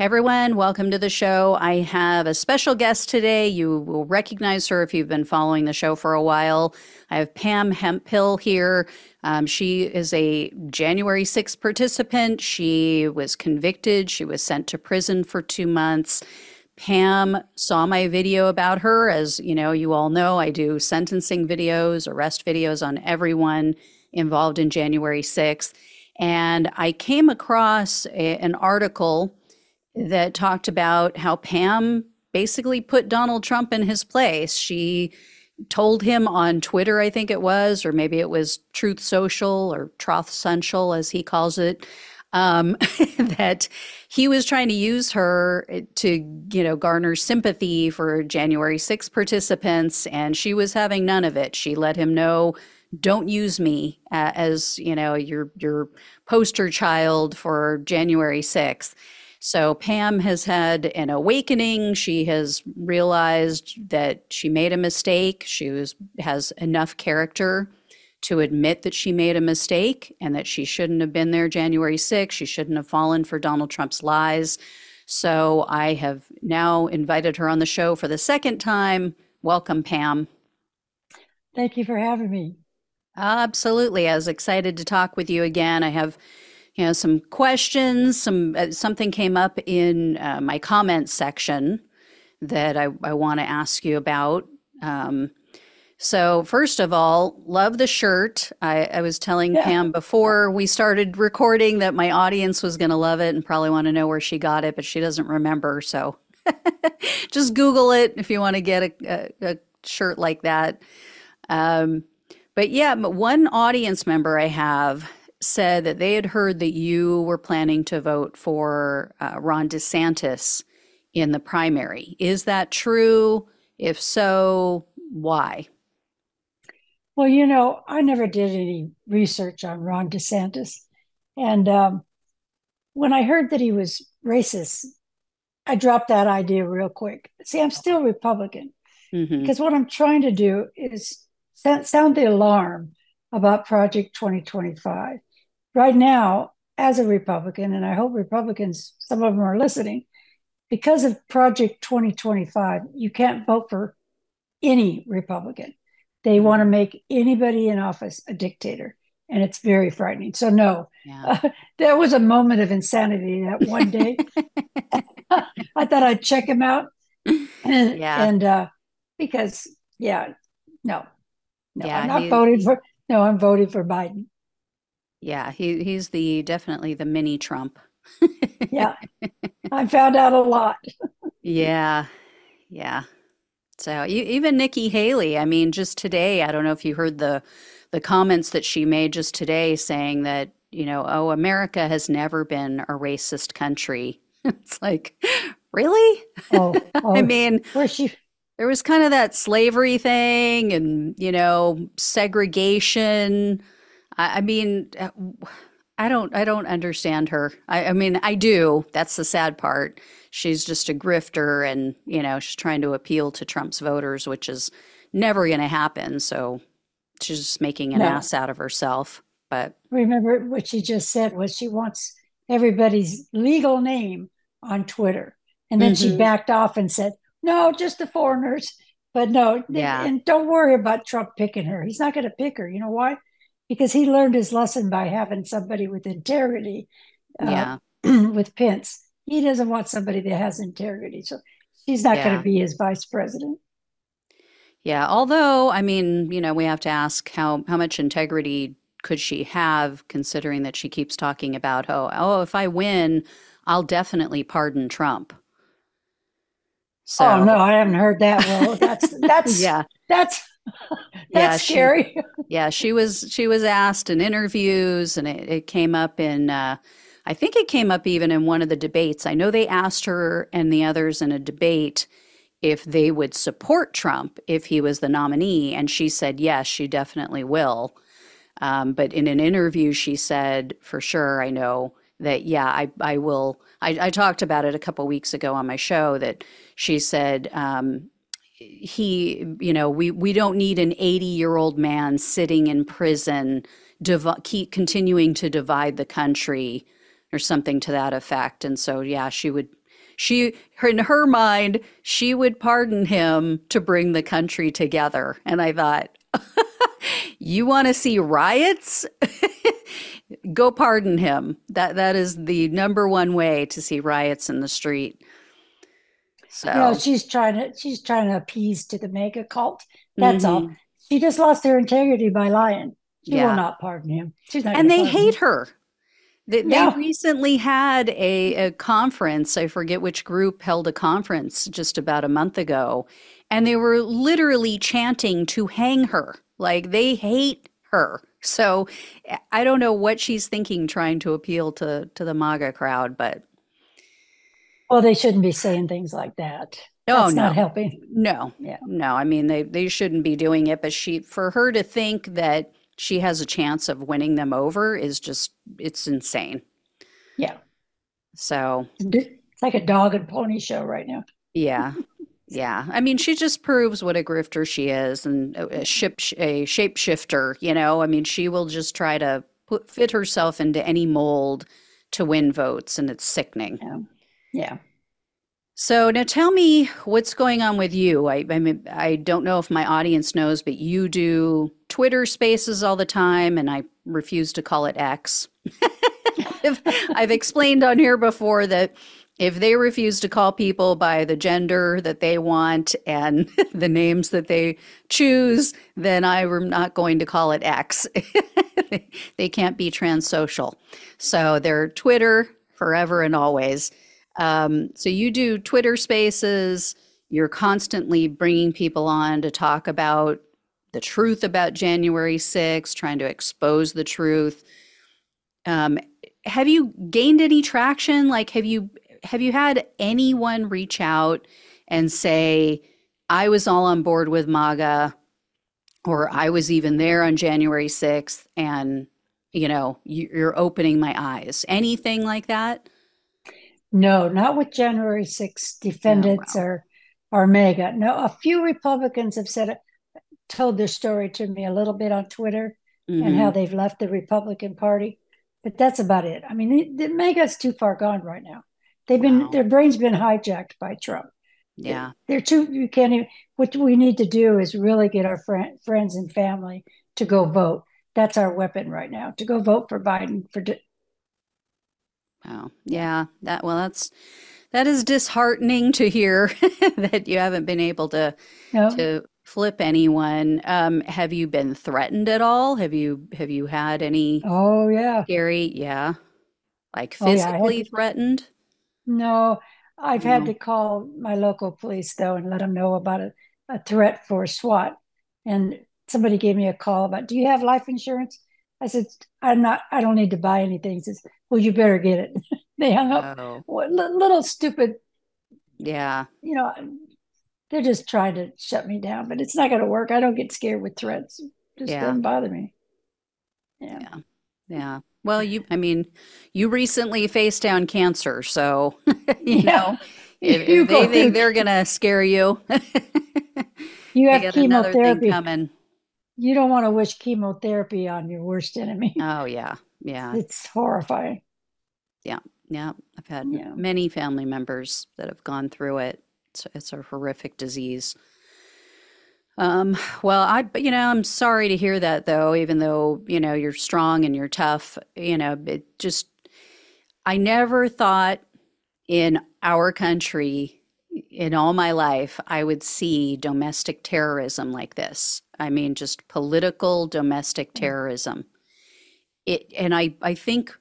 Hey everyone, welcome to the show. I have a special guest today. You will recognize her if you've been following the show for a while. I have Pam Hemphill here. Um, she is a January 6th participant. She was convicted. She was sent to prison for two months. Pam saw my video about her. As you know, you all know, I do sentencing videos, arrest videos on everyone involved in January 6th. And I came across a, an article that talked about how Pam basically put Donald Trump in his place. She told him on Twitter, I think it was, or maybe it was Truth Social or Troth Central, as he calls it, um, that he was trying to use her to, you know, garner sympathy for January 6 participants, and she was having none of it. She let him know, "Don't use me uh, as, you know, your your poster child for January 6th." So Pam has had an awakening. She has realized that she made a mistake. She was, has enough character to admit that she made a mistake and that she shouldn't have been there January 6th. She shouldn't have fallen for Donald Trump's lies. So I have now invited her on the show for the second time. Welcome, Pam. Thank you for having me. Absolutely. I was excited to talk with you again. I have you know some questions some uh, something came up in uh, my comments section that i, I want to ask you about. Um, so first of all love the shirt. I, I was telling yeah. pam before we started recording that my audience was going to love it and probably want to know where she got it but she doesn't remember so just google it if you want to get a, a, a shirt like that. Um, but yeah one audience member i have said that they had heard that you were planning to vote for uh, Ron DeSantis in the primary. Is that true? If so, why? Well, you know, I never did any research on Ron DeSantis. And um, when I heard that he was racist, I dropped that idea real quick. See, I'm still Republican mm-hmm. because what I'm trying to do is sound the alarm about Project 2025 right now, as a Republican, and I hope Republicans, some of them are listening, because of Project 2025, you can't vote for any Republican. They mm-hmm. want to make anybody in office a dictator. And it's very frightening. So, no, yeah. uh, there was a moment of insanity that one day. I thought I'd check him out. And, yeah. and uh, because, yeah, no, no, yeah, I'm not he, voting for, no, I'm voting for Biden. Yeah, he he's the definitely the mini Trump. yeah. I found out a lot. yeah. Yeah. So even Nikki Haley, I mean, just today, I don't know if you heard the the comments that she made just today saying that, you know, oh, America has never been a racist country. it's like, really? Oh, oh I mean, she there was kind of that slavery thing and, you know, segregation I, I mean, uh, I don't I don't understand her. I, I, mean, I do. That's the sad part. She's just a grifter, and you know, she's trying to appeal to Trump's voters, which is never going to happen. So she's just making an no. ass out of herself. But remember what she just said was she wants everybody's legal name on Twitter, and then mm-hmm. she backed off and said, "No, just the foreigners." But no, yeah. and don't worry about Trump picking her. He's not going to pick her. You know why? Because he learned his lesson by having somebody with integrity. Uh, yeah. with Pence, he doesn't want somebody that has integrity, so she's not yeah. going to be his vice president. Yeah, although I mean, you know, we have to ask how how much integrity could she have, considering that she keeps talking about oh oh if I win, I'll definitely pardon Trump. So, oh no, I haven't heard that. Well, that's that's yeah, that's That's yeah, scary. She, yeah, she was she was asked in interviews, and it, it came up in. Uh, I think it came up even in one of the debates. I know they asked her and the others in a debate if they would support Trump if he was the nominee, and she said yes, she definitely will. Um, but in an interview, she said, "For sure, I know that. Yeah, I I will." I, I talked about it a couple weeks ago on my show that she said. Um, he you know we we don't need an 80 year old man sitting in prison div- keep continuing to divide the country or something to that effect. And so yeah she would she in her mind she would pardon him to bring the country together. And i thought you want to see riots? Go pardon him. That that is the number one way to see riots in the street so You know, she's trying to she's trying to appease to the MAGA cult. That's all. mhm. She just lost her integrity by lying. She Yeah. will not pardon him. She's not and they hate him. her. They, they recently had a, a conference. I forget which group held a conference just about a month ago, and they were literally chanting to hang her. Like they hate her. So I I don't know what she's thinking, trying to appeal to to the MAGA crowd, but Well, they shouldn't be saying things like that. oh That's no, not helping. no, Yeah. no. I mean, they they shouldn't be doing it, but she for her to think that she has a chance of winning them over is just it's insane. Yeah. So It's like a dog and pony show right now. Yeah. Yeah. I mean, she just proves what a grifter she is and a, a ship a shapeshifter, you know? I mean, she will just try to put fit herself into any mold to win votes and it's sickening. Yeah. Yeah. So now tell me what's going on with you. I, I mean, I don't know if my audience knows, but you do Twitter spaces all the time, and I refuse to call it X. I've, explained on here before that if they refuse to call people by the gender that they want and the names that they choose, then I'm not going to call it X. they can't be transsocial. So they're Twitter forever and always. Um, so you do Twitter spaces, you're constantly bringing people on to talk about the truth about January 6th, trying to expose the truth. Um, have you gained any traction? Like, have you have you had anyone reach out and say, "I was all on board with MAGA," or "I was even there on January 6th," and you know, you, you're opening my eyes. Anything like that? No, not with January 6th defendants wow. or or MAGA. No, a few Republicans have said it, told their story to me a little bit on Twitter and Mhm. how they've left the Republican Party, but that's about it. I mean, the, the MAGA's too far gone right now. They've been Wow. their brain's been hijacked by Trump. Yeah. They're too. You can't even. What we need to do is really get our friend, friends and family to go vote. That's our weapon right now. To go vote for Biden for di- Wow. Yeah. That well that's that is disheartening to hear that you haven't been able to no. to flip anyone. Um, have you been threatened at all? Have you have you had any Oh yeah. scary, yeah, like Oh yeah. Physically threatened? no, I've had to call my local police though and let them know about a, a threat for SWAT. And somebody gave me a call about, do you have life insurance? I said, I'm not. I don't need to buy anything. He says, well, you better get it. they hung up. Oh, little stupid yeah. you know, they're just trying to shut me down, but it's not going to work. I don't get scared with threats. It just Yeah. doesn't bother me. Yeah. Yeah. Yeah. Well, you I mean, you recently faced down cancer, so you Yeah. know, if, You if they think they're gonna scare you, you have got another thing chemotherapy. coming. You don't want to wish chemotherapy on your worst enemy. Oh yeah. Yeah. It's horrifying. Yeah, yeah. I've had Yeah. many family members that have gone through it. It's, it's a horrific disease. Um, well, I, but, you know, I'm sorry to hear that though, even though, you know, you're strong and you're tough, you know, it just, I never thought in our country, in all my life, I would see domestic terrorism like this. I mean, just political domestic mm. terrorism. It, and I, I think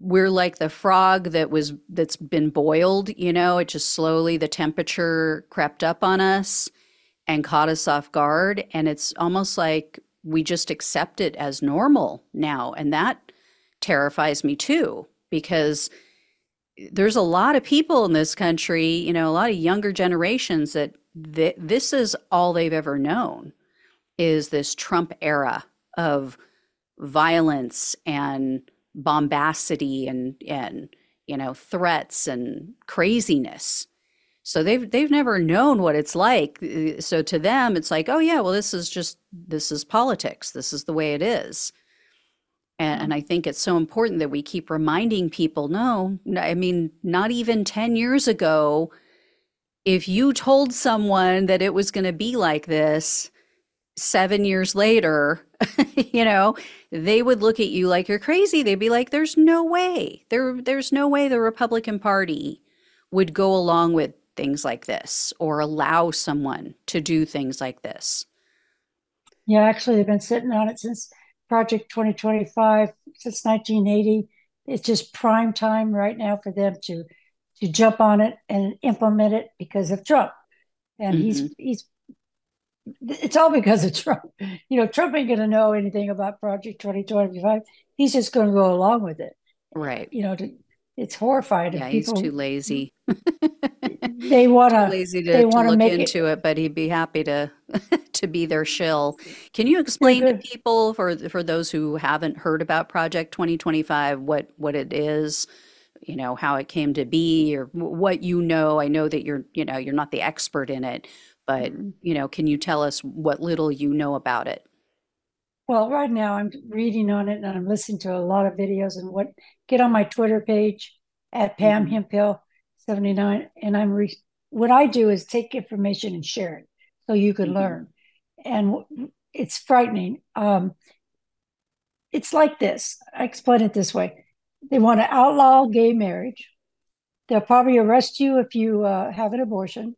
we're like the frog that was that's been boiled you know it just slowly the temperature crept up on us and caught us off guard and it's almost like we just accept it as normal now and that terrifies me too because there's a lot of people in this country you know a lot of younger generations that th- this is all they've ever known is this trump era of violence and bombacity and and you know threats and craziness. So they've they've never known what it's like. So to them it's like oh yeah well this is just this is politics. This is the way it is And, I think it's so important that we keep reminding people no, I mean, not even 10 years ago, if you told someone that it was going to be like this seven years later, you know, they would look at you like you're crazy. They'd be like, there's no way. There, there's no way the Republican Party would go along with things like this or allow someone to do things like this. Yeah, actually, they've been sitting on it since Project 2025, since 1980. It's just prime time right now for them to to jump on it and implement it because of Trump. And mm-hmm. he's he's it's all because of Trump. You know, Trump ain't going to know anything about Project 2025. He's just going to go along with it. Right. You know, to, it's horrifying. Yeah, people, he's too lazy. they want to lazy to, to look into it, it, but he'd be happy to to be their shill. Can you explain to people for for those who haven't heard about Project 2025 what what it is? You know how it came to be, or what you know. I know that you're you know you're not the expert in it, but mm-hmm. you know, can you tell us what little you know about it? Well, right now I'm reading on it and I'm listening to a lot of videos and what get on my Twitter page at Pam mm-hmm. Hemphill 79 and I'm re- what I do is take information and share it so you can mm-hmm. learn. And it's frightening. Um, it's like this. I explain it this way. They want to outlaw gay marriage. They'll probably arrest you if you uh, have an abortion.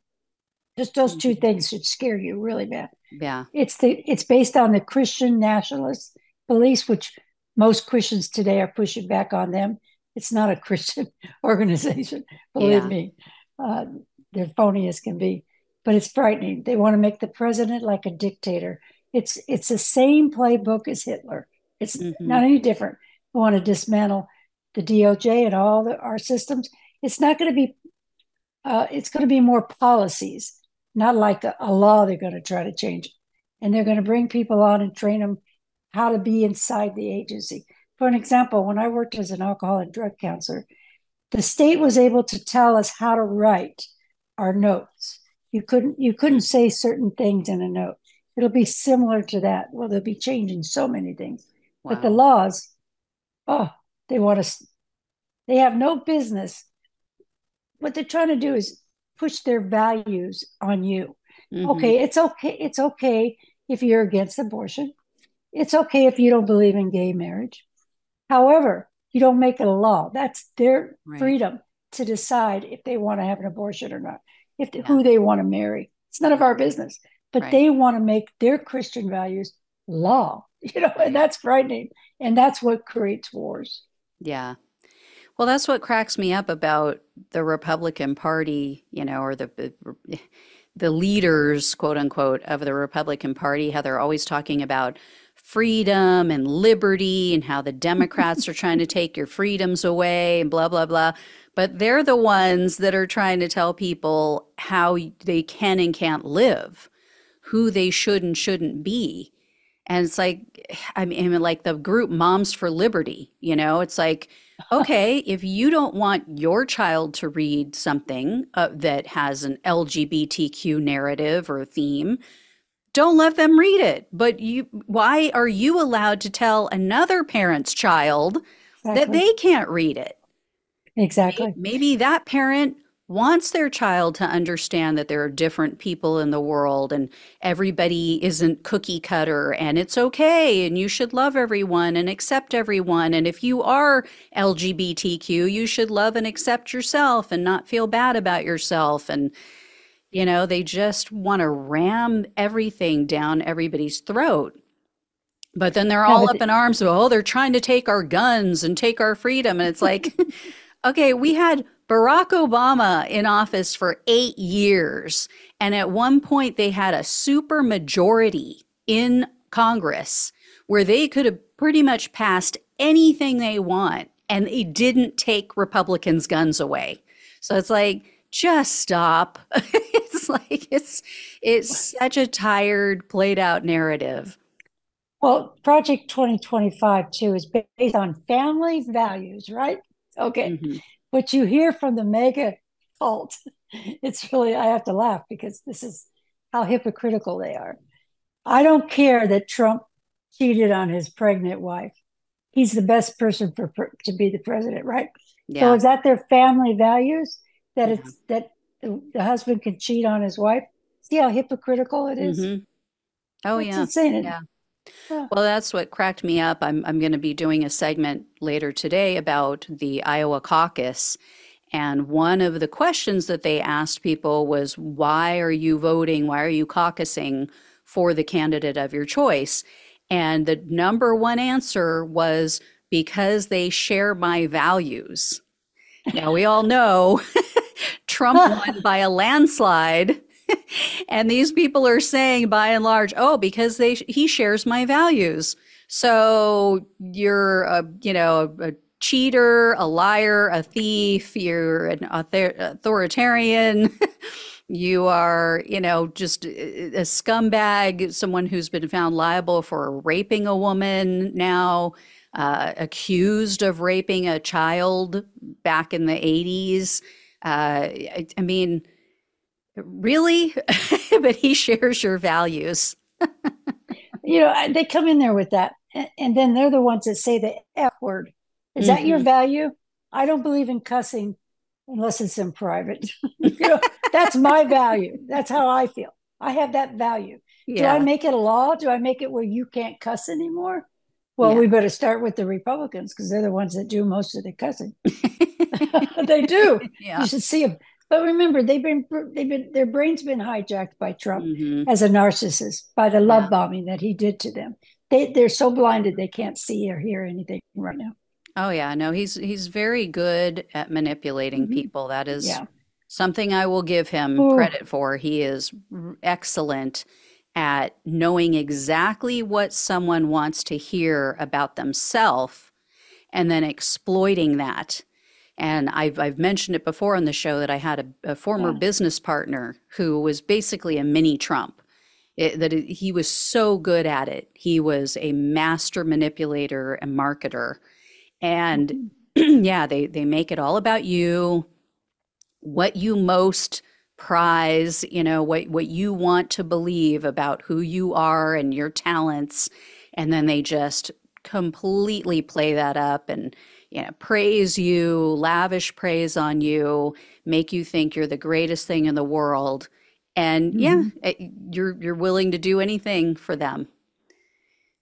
Just those two mm-hmm. things should scare you really bad. Yeah. It's the it's based on the Christian nationalist beliefs, which most Christians today are pushing back on them. It's not a Christian organization, believe yeah. me. Uh, they're phony as can be, but it's frightening. They want to make the president like a dictator. It's it's the same playbook as Hitler. It's mm-hmm. not any different. They want to dismantle the DOJ and all the, our systems. It's not going to be. Uh, it's going to be more policies not like a, a law they're going to try to change. It. And they're going to bring people on and train them how to be inside the agency. For an example, when I worked as an alcohol and drug counselor, the state was able to tell us how to write our notes. You couldn't you couldn't say certain things in a note. It'll be similar to that. Well, they'll be changing so many things. Wow. But the laws, oh, they want to they have no business. What they're trying to do is push their values on you. Mm-hmm. Okay, it's okay. It's okay if you're against abortion. It's okay if you don't believe in gay marriage. However, you don't make it a law. That's their right. freedom to decide if they want to have an abortion or not, if yeah. who they want to marry. It's none of our business. But right. they want to make their Christian values law. You know, and that's frightening. And that's what creates wars. Yeah. Well, that's what cracks me up about the Republican Party, you know, or the the leaders, quote unquote, of the Republican Party, how they're always talking about freedom and liberty and how the Democrats are trying to take your freedoms away and blah blah blah. But they're the ones that are trying to tell people how they can and can't live, who they should and shouldn't be. And it's like, I mean, like the group Moms for Liberty, you know, it's like okay, if you don't want your child to read something uh, that has an LGBTQ narrative or theme, don't let them read it. But you, why are you allowed to tell another parent's child exactly. that they can't read it? Exactly. Maybe, maybe that parent wants their child to understand that there are different people in the world and everybody isn't cookie cutter and it's okay and you should love everyone and accept everyone. And if you are LGBTQ, you should love and accept yourself and not feel bad about yourself. And, you know, they just want to ram everything down everybody's throat. But then they're all up in arms. Oh, they're trying to take our guns and take our freedom. And it's like, okay, we had Barack Obama in office for eight years. And at one point, they had a super majority in Congress where they could have pretty much passed anything they want and they didn't take Republicans' guns away. So it's like, just stop. it's like it's it's such a tired, played out narrative. Well, Project 2025 too is based on family values, right? Okay. Mm-hmm what you hear from the MAGA cult, it's really, I have to laugh because this is how hypocritical they are. I don't care that Trump cheated on his pregnant wife. he's the best person for, for to be the president, right? Yeah. So is that their family values that Yeah. it's that the, the husband can cheat on his wife? See how hypocritical it is? Mhm. Oh, It's yeah. insane. Yeah. Well, that's what cracked me up. I'm I'm going to be doing a segment later today about the Iowa caucus. And one of the questions that they asked people was, why are you voting? Why are you caucusing for the candidate of your choice? And the number one answer was because they share my values. Now, we all know Trump won by a landslide. and these people are saying by and large, oh, because they he shares my values. So you're a, you know, a cheater, a liar, a thief, you're an author- authoritarian. You are, you know, just a a scumbag, someone who's been found liable for raping a woman now, uh, accused of raping a child back in the 80s. Uh, I, I mean, really? but he shares your values. You know, they come in there with that, and, then they're the ones that say the F word. Is that your Mhm. value? I don't believe in cussing unless it's in private. you know, that's my value. That's how I feel. I have that value. Do I make it a law? Do I make it where you can't cuss anymore? Well, Yeah. we better start with the Republicans because they're the ones that do most of the cussing. they do. yeah. You should see them. But remember, they've been they've been their brains been hijacked by Trump Mhm. as a narcissist by the love Yeah. bombing that he did to them. They they're so blinded they can't see or hear anything right now. Oh yeah, no, he's he's very good at manipulating Mhm. people. That is Yeah. something I will give him Ooh. credit for. He is excellent at knowing exactly what someone wants to hear about themselves and then exploiting that. And I've I've mentioned it before on the show that I had a, a former Yeah. business partner who was basically a mini Trump. It, that it- he was so good at it. He was a master manipulator and marketer. And mm-hmm. yeah, they they make it all about you, what you most prize, you know, what what you want to believe about who you are and your talents, and then they just completely play that up and you know, praise you, lavish praise on you, make you think you're the greatest thing in the world. And yeah, Mhm. eh, you're you're willing to do anything for them.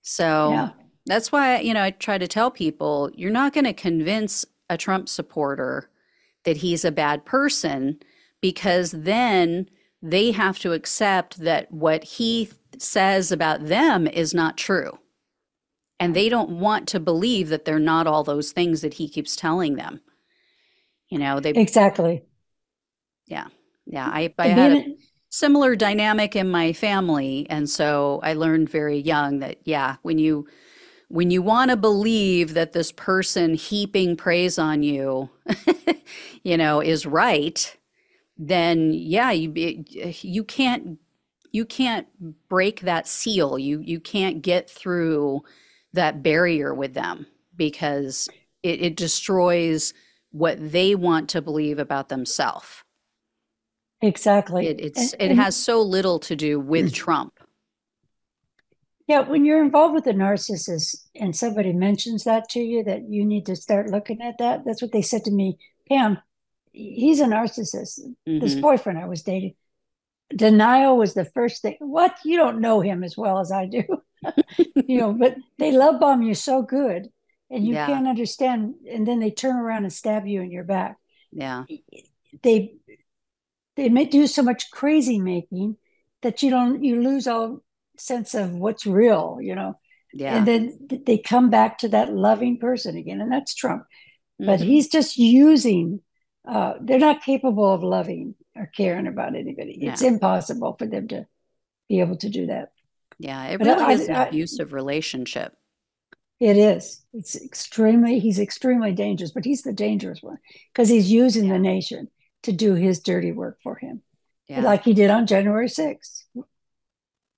So Yeah. that's why, you know, I try to tell people you're not going to convince a Trump supporter that he's a bad person because then they have to accept that what he says about them is not true. And they don't want to believe that they're not all those things that he keeps telling them. You know, they, Exactly. yeah, yeah. I, I had a similar dynamic in my family and so i learned very young that yeah when you when you want to believe that this person heaping praise on you you know is right then yeah you you can't you can't break that seal you you can't get through that barrier with them because it, it destroys what they want to believe about themselves exactly. it, it's And- it has so little to do with Trump. Yeah, when you're involved with a narcissist and somebody mentions that to you, that you need to start looking at that. That's what they said to me. Pam, he's a narcissist. This Mhm. boyfriend I was dating. Denial was the first thing. What? You don't know him as well as I do. you know, but they love bomb you so good and you Yeah. can't understand. And then they turn around and stab you in your back. Yeah, They they may do so much crazy making that you don't you lose all sense of what's real, you know. yeah. And then they come back to that loving person again, and that's Trump. But Mhm. he's just using, uh, they're not capable of loving or caring about anybody. It's impossible for them to be able to do that. Yeah, it really I- is an I- abusive relationship. It is. It's extremely, he's extremely dangerous, but he's the dangerous one because he's using Yeah. the nation to do his dirty work for him, Yeah, like he did on January 6th.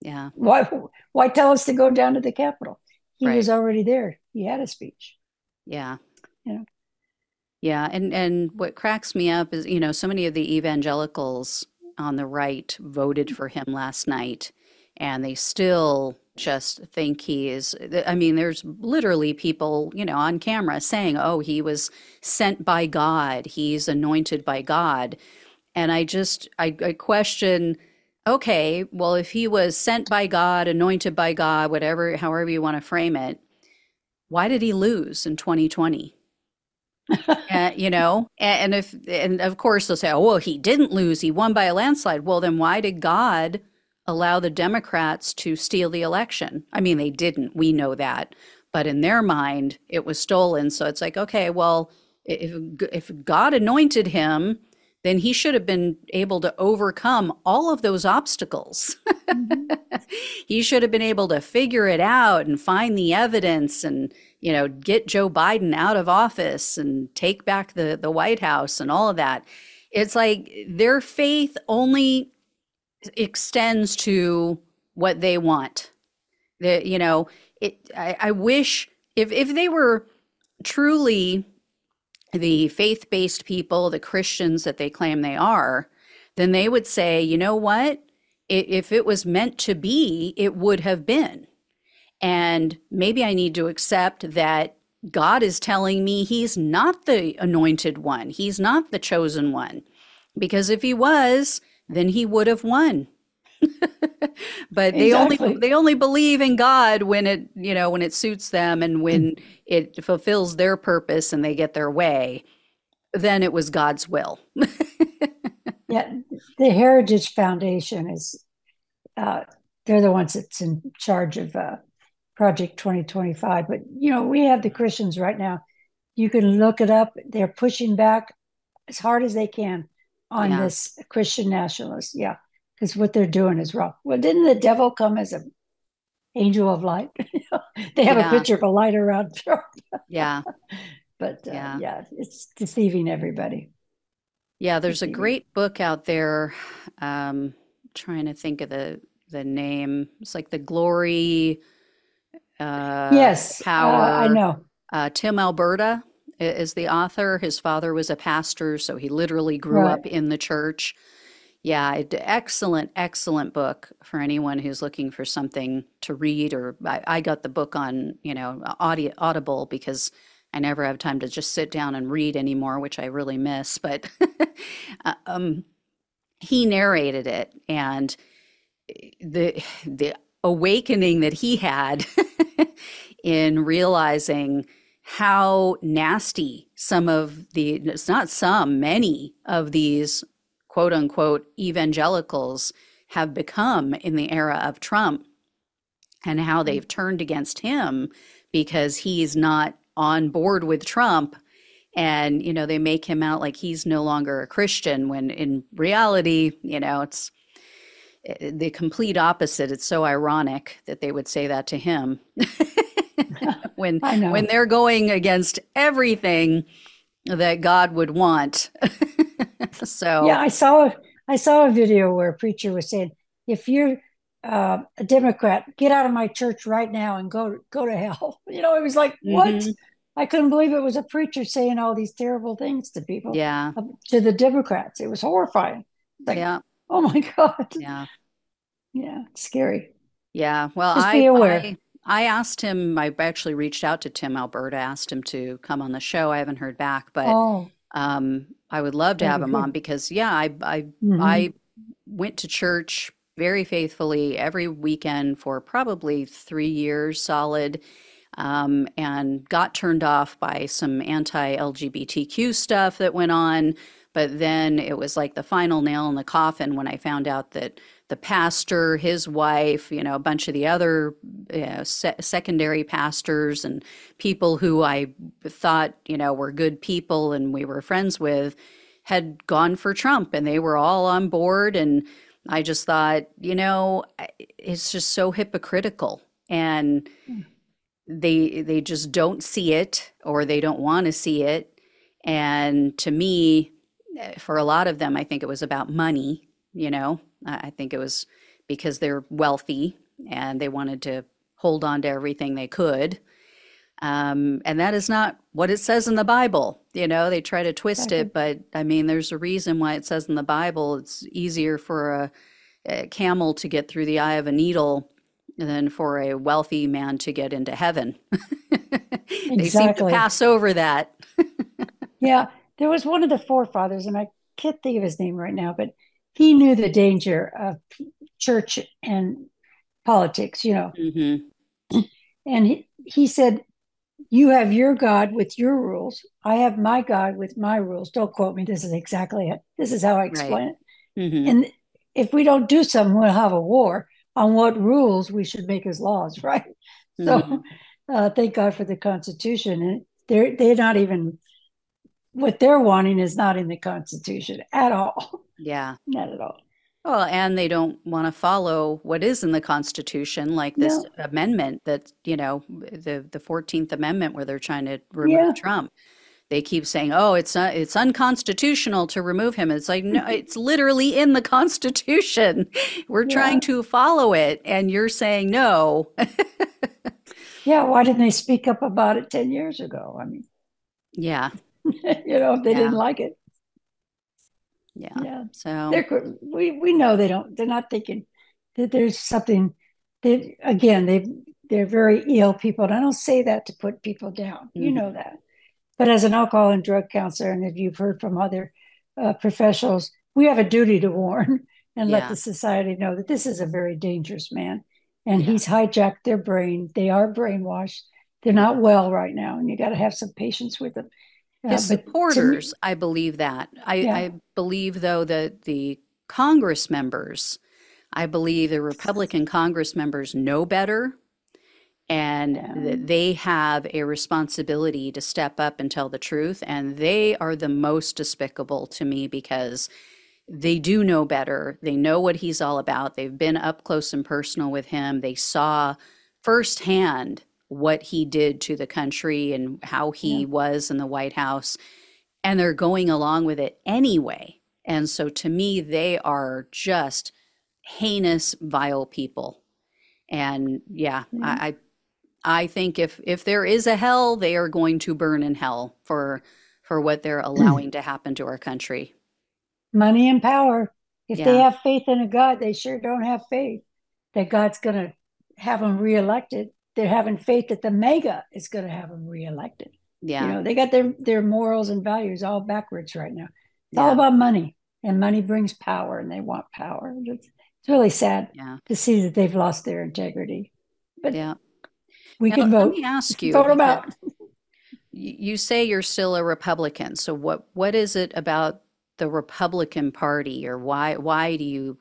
yeah, Why, why tell us to go down to the Capitol? He Right. was already there. He had a speech. yeah. You know. Yeah, and and what cracks me up is, you know, so many of the evangelicals on the right voted for him last night, and they still just think he is. I mean, there's literally people, you know, on camera saying, oh, he was sent by God, he's anointed by God. And I just, I, I question, okay, well, if he was sent by God, anointed by God, whatever, however you want to frame it, why did he lose in 2020? uh, you know, and, and if, and of course they'll say, oh, well, he didn't lose, he won by a landslide. Well, then why did God allow the Democrats to steal the election? I mean, they didn't, we know that. But in their mind, it was stolen. So it's like, okay, well, if, if God anointed him, then he should have been able to overcome all of those obstacles. Mm-hmm. he should have been able to figure it out and find the evidence and, you know, get Joe Biden out of office and take back the, the White House and all of that. It's like their faith only extends to what they want. The, you know, it, I, I wish if, if they were truly the faith based people, the Christians that they claim they are, then they would say, you know what? If it was meant to be, it would have been. And maybe I need to accept that God is telling me he's not the anointed one, he's not the chosen one. Because if he was, then he would have won. but they exactly. only they only believe in God when it you know when it suits them and when mm. it fulfills their purpose and they get their way then it was God's will. yeah, the Heritage Foundation is uh, they're the ones that's in charge of uh, Project 2025. But you know, we have the Christians right now. You can look it up. They're pushing back as hard as they can on yeah. this Christian nationalist. Yeah because what they're doing is wrong. Well, didn't the devil come as an angel of light? they have yeah. a picture of a light around Trump. yeah. But uh, yeah. yeah, it's deceiving everybody. Yeah, there's deceiving. a great book out there. Um, trying to think of the the name. It's like the glory. Uh, yes, power. Uh, I know. Uh, Tim Alberta is the author. His father was a pastor, so he literally grew right. up in the church. Yeah, excellent, excellent book for anyone who's looking for something to read. Or I, I got the book on, you know, audio, Audible because I never have time to just sit down and read anymore, which I really miss. But uh, um, he narrated it, and eh, the the awakening that he had in realizing how nasty some of the it's not some many of these quote unquote evangelicals have become in the era of Trump and how they've turned against him because he's not on board with Trump. And you know they make him out like he's no longer a Christian when in reality you know it's eh, the complete opposite. It's so ironic that they would say that to him when when they're going against everything that God would want so yeah, I saw I saw a video where a preacher was saying, if you're uh, a Democrat, get out of my church right now and go go to hell. You know, it was like what? Mm-hmm. I couldn't believe it was a preacher saying all these terrible things to people. Yeah, uh, to the Democrats, it was horrifying. Like, yeah. Oh my God. Yeah. Yeah. Scary. Yeah. Well, Just I, be aware. I, I asked him. I actually reached out to Tim Alberta, asked him to come on the show. I haven't heard back, but oh. um, I would love to have him on because yeah, I I mm-hmm. I went to church very faithfully every weekend for probably three years solid. Um, and got turned off by some anti LGBTQ stuff that went on. But then it was like the final nail in the coffin when I found out that the pastor, his wife, you know, a bunch of the other se- secondary pastors and people who I thought, you know, were good people and we were friends with had gone for Trump and they were all on board. And I just thought, you know, it's just so hypocritical. And they they just don't see it or they don't want to see it. And to me, eh, for a lot of them, I think it was about money, you know, I think it was because they're wealthy and they wanted to hold on to everything they could. Um, and that is not what it says in the Bible. You know, they try to twist it, but I mean, there's a reason why it says in the Bible it's easier for a, a camel to get through the eye of a needle than for a wealthy man to get into heaven. they seem to pass over that. Yeah, there was one of the forefathers, and I can't think of his name right now, but he knew the danger of church and politics, you know. hmm And he, he said, You have your God with your rules. I have my God with my rules. Don't quote me. This is exactly it. This is how I explain it. hmm And if we don't do something, we'll have a war on what rules we should make as laws, right? So hmm uh, thank God for the Constitution. And they're they're not even what they're wanting is not in the Constitution at all. Yeah. Not at all. Well, and they don't want to follow what is in the Constitution, like this No. amendment that, you know, the the 14th Amendment where they're trying to remove Yeah. Trump. They keep saying, "Oh, it's not, it's unconstitutional to remove him." It's like, no, it's literally in the Constitution. We're Yeah. trying to follow it, and you're saying no. Yeah. Why didn't they speak up about it 10 years ago? I mean, Yeah, you know, if they Yeah. didn't like it. yeah. Yeah. So, They're we we know they don't they're not thinking that there's something that again they they're very ill people and I don't say that to put people down you Mhm. know that but as an alcohol and drug counselor and if you've heard from other uh, professionals we have a duty to warn and let the society know that this is a very dangerous man and Yeah. he's hijacked their brain they are brainwashed they're not well right now and you got to have some patience with them His to me- supporters, I believe that. I, Yeah. I believe, though, that the Congress members, I believe the Republican Congress members know better and Yeah. that they have a responsibility to step up and tell the truth. And they are the most despicable to me because they do know better. They know what he's all about. They've been up close and personal with him. They saw firsthand what he did to the country and how he Yeah. was in the White House. And they're going along with it anyway. And so to me, they are just heinous, vile people. And yeah, Yeah. I, I I think if if there is a hell, they are going to burn in hell for for what they're allowing to happen to our country. money and power. If they have faith in a God, they sure don't have faith that God's going to have them reelected. They're having faith that the MAGA is going to have them reelected. Yeah. You know, they got their their morals and values all backwards right now. It's all about money, and money brings power, and they want power. It's, it's really sad Yeah. to see that they've lost their integrity. But Yeah. we Now, can let vote. me ask you, Vote them because out. y- you say you're still a Republican. So what what is it about the Republican Party or why why do you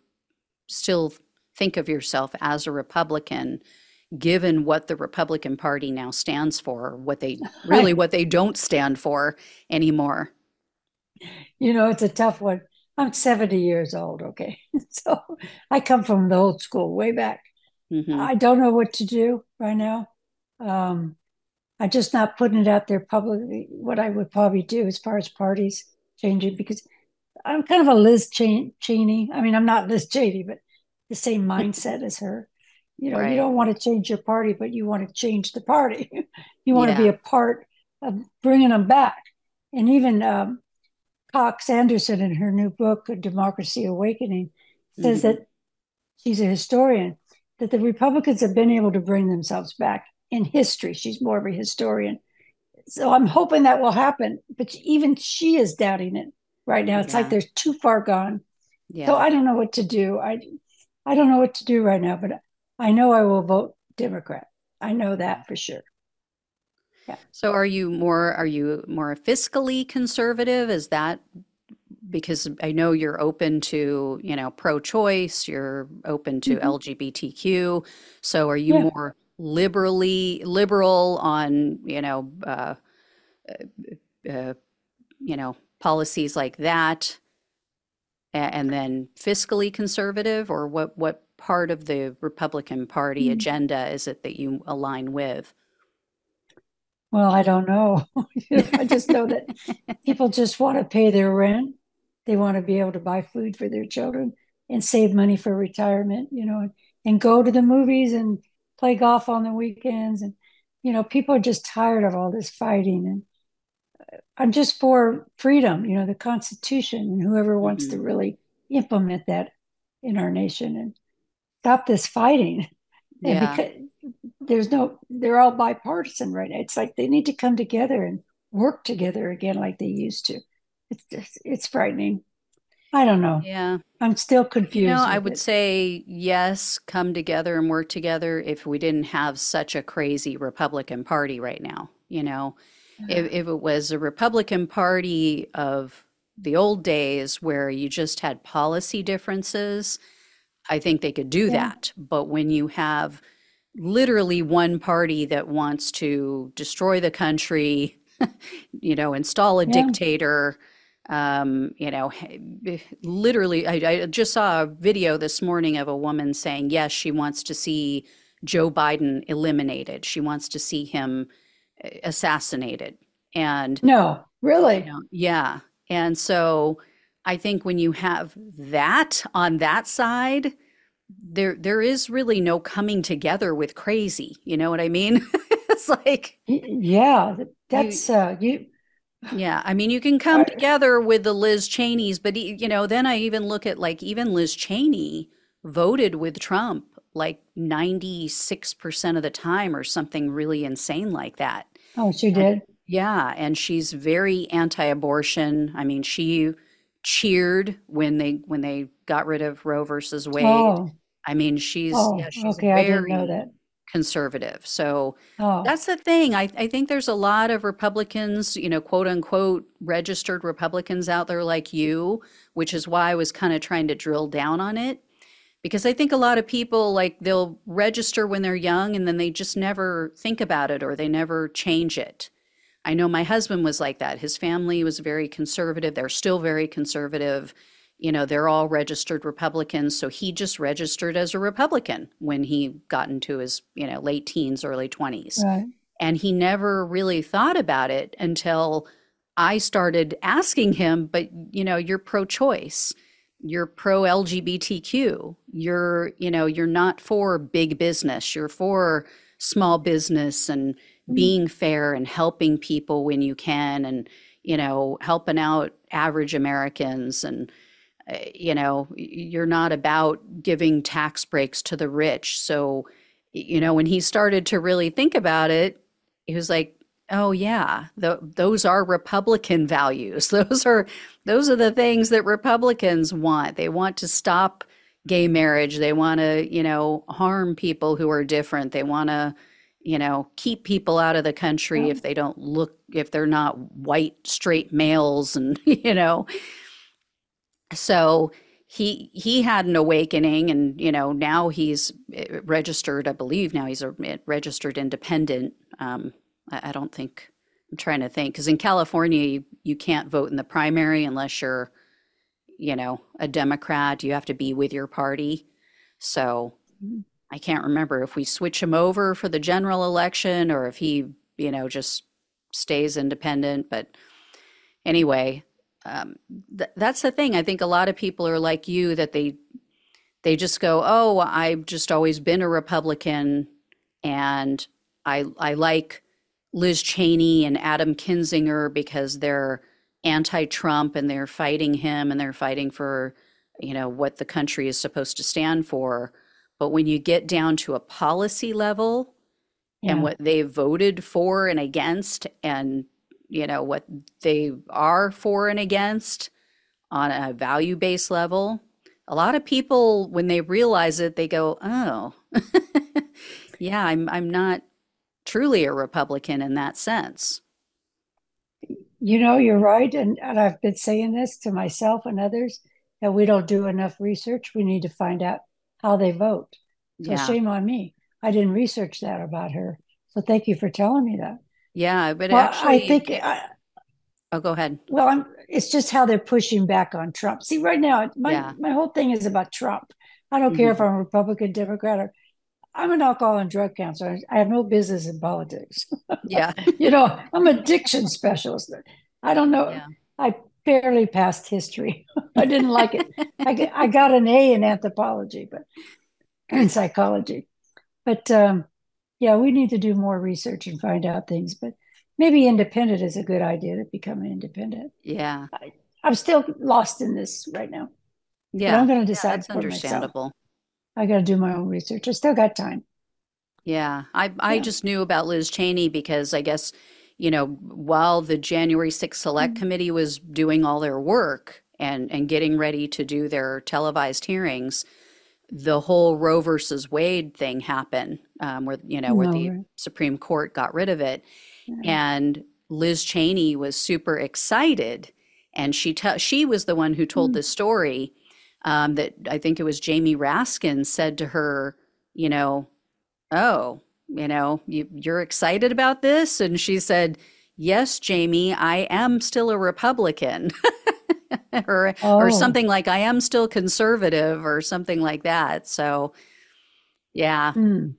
still think of yourself as a Republican given what the Republican Party now stands for, what they really what they don't stand for anymore? You know, it's a tough one. I'm 70 years old, okay? So I come from the old school, way back. hmm I don't know what to do right now. Um, I'm just not putting it out there publicly. What I would probably do as far as parties changing, because I'm kind of a Liz Cheney. I mean, I'm not Liz Cheney, but the same mindset as her. You know, Right. you don't want to change your party, but you want to change the party. you want to be a part of bringing them back. And even um, Cox Richardson, in her new book, Democracy Awakening, says Mhm. that she's a historian, that the Republicans have been able to bring themselves back in history. She's more of a historian. So I'm hoping that will happen. But even she is doubting it right now. It's Yeah. like they're too far gone. Yeah. So I don't know what to do. I I don't know what to do right now, but I know I will vote Democrat. I know that for sure. Yeah. So are you more are you more fiscally conservative? Is that because I know you're open to, you know, pro-choice, you're open to Mhm. LGBTQ. So are you Yeah. more liberally liberal on, you know, uh, uh, uh, you know, policies like that, and then fiscally conservative, or what what part of the Republican Party Mm. agenda is it that you align with? Well, I don't know. I just know that people just want to pay their rent. They want to be able to buy food for their children and save money for retirement, you know, and, and go to the movies and play golf on the weekends. And, you know, people are just tired of all this fighting. And I'm just for freedom, you know, the Constitution and whoever wants to Mhm. really implement that in our nation and stop this fighting. And Yeah. because there's no, they're all bipartisan right now. It's like they need to come together and work together again like they used to. It's just, it's frightening. I don't know. Yeah. I'm still You know, confused I would it. say yes, come together and work together if we didn't have such a crazy Republican Party right now. You know, if, if it was a Republican Party of the old days where you just had policy differences, I think they could do Yeah. that. But when you have literally one party that wants to destroy the country, you know, install a Yeah. dictator, um, you know, literally, I, I just saw a video this morning of a woman saying, yes, she wants to see Joe Biden eliminated. She wants to see him uh, assassinated. And No, you really. know, yeah. And so I think when you have that on that side, there there is really no coming together with crazy. You know what I mean? It's like Yeah, th- you, that's uh you yeah, I mean you can come I, together with the Liz Cheneys, but you know, then I even look at like even Liz Cheney voted with Trump like 96% of the time or something really insane like that. oh she And did. yeah, and she's very anti-abortion. I mean, she cheered when they when they got rid of Roe versus Wade. Oh, I mean, she's oh, yeah, she's okay. I didn't know very that. conservative. So Oh, that's the thing. I, I think there's a lot of Republicans, you know, quote unquote, registered Republicans out there like you, which is why I was kind of trying to drill down on it. Because I think a lot of people, like, they'll register when they're young and then they just never think about it or they never change it. I know my husband was like that. His family was very conservative. They're still very conservative. You know, they're all registered Republicans. So he just registered as a Republican when he got into his, you know, late teens, early 20s. right. And he never really thought about it until I started asking him, but, you know, you're pro choice, you're pro LGBTQ, you're, you know, you're not for big business, you're for small business and being fair and helping people when you can and, you know, helping out average Americans and, uh, you know, you're not about giving tax breaks to the rich. So, you know, when he started to really think about it, he was like, "Oh yeah, th those are Republican values. Those are those are the things that Republicans want. They want to stop gay marriage. They want to, you know, harm people who are different. They want to, you know, keep people out of the country Yeah. if they don't look if they're not white straight males and, you know, so he he had an awakening and you know now he's eh, registered i believe now he's a eh, registered independent. Um, I, I don't think i'm trying to think because in california you, you can't vote in the primary unless you're you know a democrat. You have to be with your party. So mm, i can't remember if we switch him over for the general election or if he you know just stays independent but anyway um, th- that's the thing. I think a lot of people are like you that they they just go oh i've just always been a republican and i i like liz cheney and adam kinzinger because they're anti-trump and they're fighting him and they're fighting for you know what the country is supposed to stand for but when you get down to a policy level and what they voted for and against and you know what they are for and against on a value-based level a lot of people when they realize it they go oh yeah i'm i'm not truly a republican in that sense You know, you're right. And, and I've been saying this to myself and others that we don't do enough research. We need to find out how they vote. So yeah shame on me. I didn't research that about her. So thank you for telling me that. yeah but Well, I think, I, oh go ahead well, I'm, it's just how they're pushing back on Trump. See, right now, my, yeah my whole thing is about Trump. I don't care if hmm I'm a Republican, Democrat, or I'm an alcohol and drug counselor. I have no business in politics. yeah you know, I'm addiction specialist. I don't know. yeah I barely passed history. I didn't like it. I, I got an A in anthropology, but in psychology. But um, yeah, we need to do more research and find out things. But maybe independent is a good idea to become an independent. yeah I, I'm still lost in this right now, but yeah I'm going to yeah decide that's for myself. understandable I got to do my own research. I still got time. Yeah, I I Yeah. just knew about Liz Cheney because I guess, you know, while the January 6th Select Mm. Committee was doing all their work and and getting ready to do their televised hearings, the whole Roe versus Wade thing happened, um, where you know where the right. Supreme Court got rid of it, Yeah. and Liz Cheney was super excited, and she te- she was the one who told Mm. this story um, that I think it was Jamie Raskin said to her, you know, oh, you know, you, you're excited about this, and she said, yes, Jamie, I am still a Republican. or or Oh, something like I am still conservative or something like that. So yeah, mm,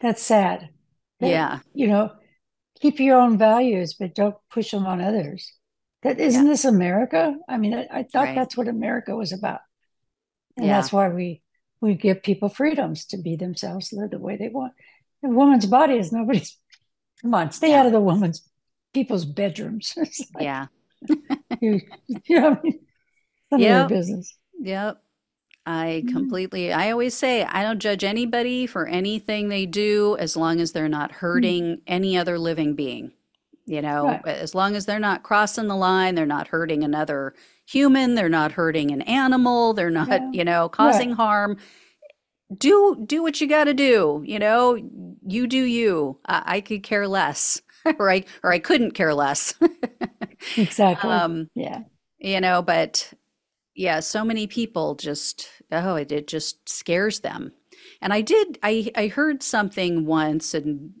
that's sad. That, yeah, you know, keep your own values, but don't push them on others. That yeah, isn't this America? I mean, I, I thought right. that's what America was about, and Yeah, that's why we we give people freedoms to be themselves, live the way they want. A woman's body is nobody's. Come on, stay yeah, out of the woman's people's bedrooms. Like yeah. you, you know, your Yep, business. yep. I Mm, completely, I always say I don't judge anybody for anything they do as long as they're not mm, hurting any other living being. You know, Right. as long as they're not crossing the line, they're not hurting another human, they're not hurting an animal, they're not, Yeah. you know, Right. causing harm. do do what you got to do you know you do you i, I could care less or i or i couldn't care less Exactly. um Yeah. you know but yeah so many people just oh it, it just scares them and i did i i heard something once and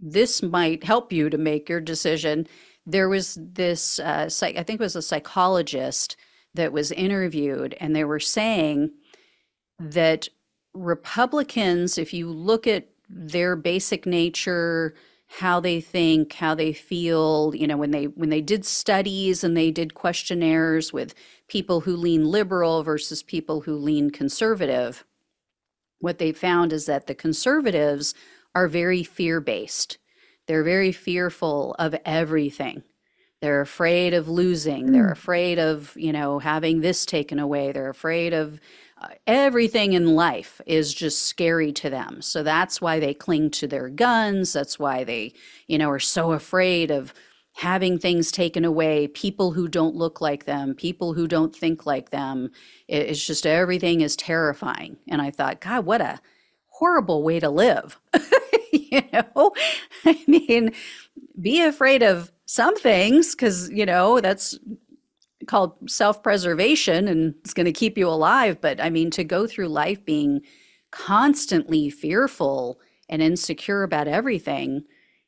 this might help you to make your decision there was this uh psych, i think it was a psychologist that was interviewed and they were saying that Republicans, if you look at their basic nature, how they think, how they feel, you know, when they when they did studies and they did questionnaires with people who lean liberal versus people who lean conservative, what they found is that the conservatives are very fear-based. They're very fearful of everything. They're afraid of losing. They're Mm, afraid of, you know, having this taken away. They're afraid of uh, everything in life is just scary to them. So that's why they cling to their guns. That's why they, you know, are so afraid of having things taken away, people who don't look like them, people who don't think like them. It- It's just everything is terrifying. And I thought, God, what a horrible way to live. You know, I mean, be afraid of some things because, you know, that's called self-preservation and it's going to keep you alive. But I mean, to go through life being constantly fearful and insecure about everything,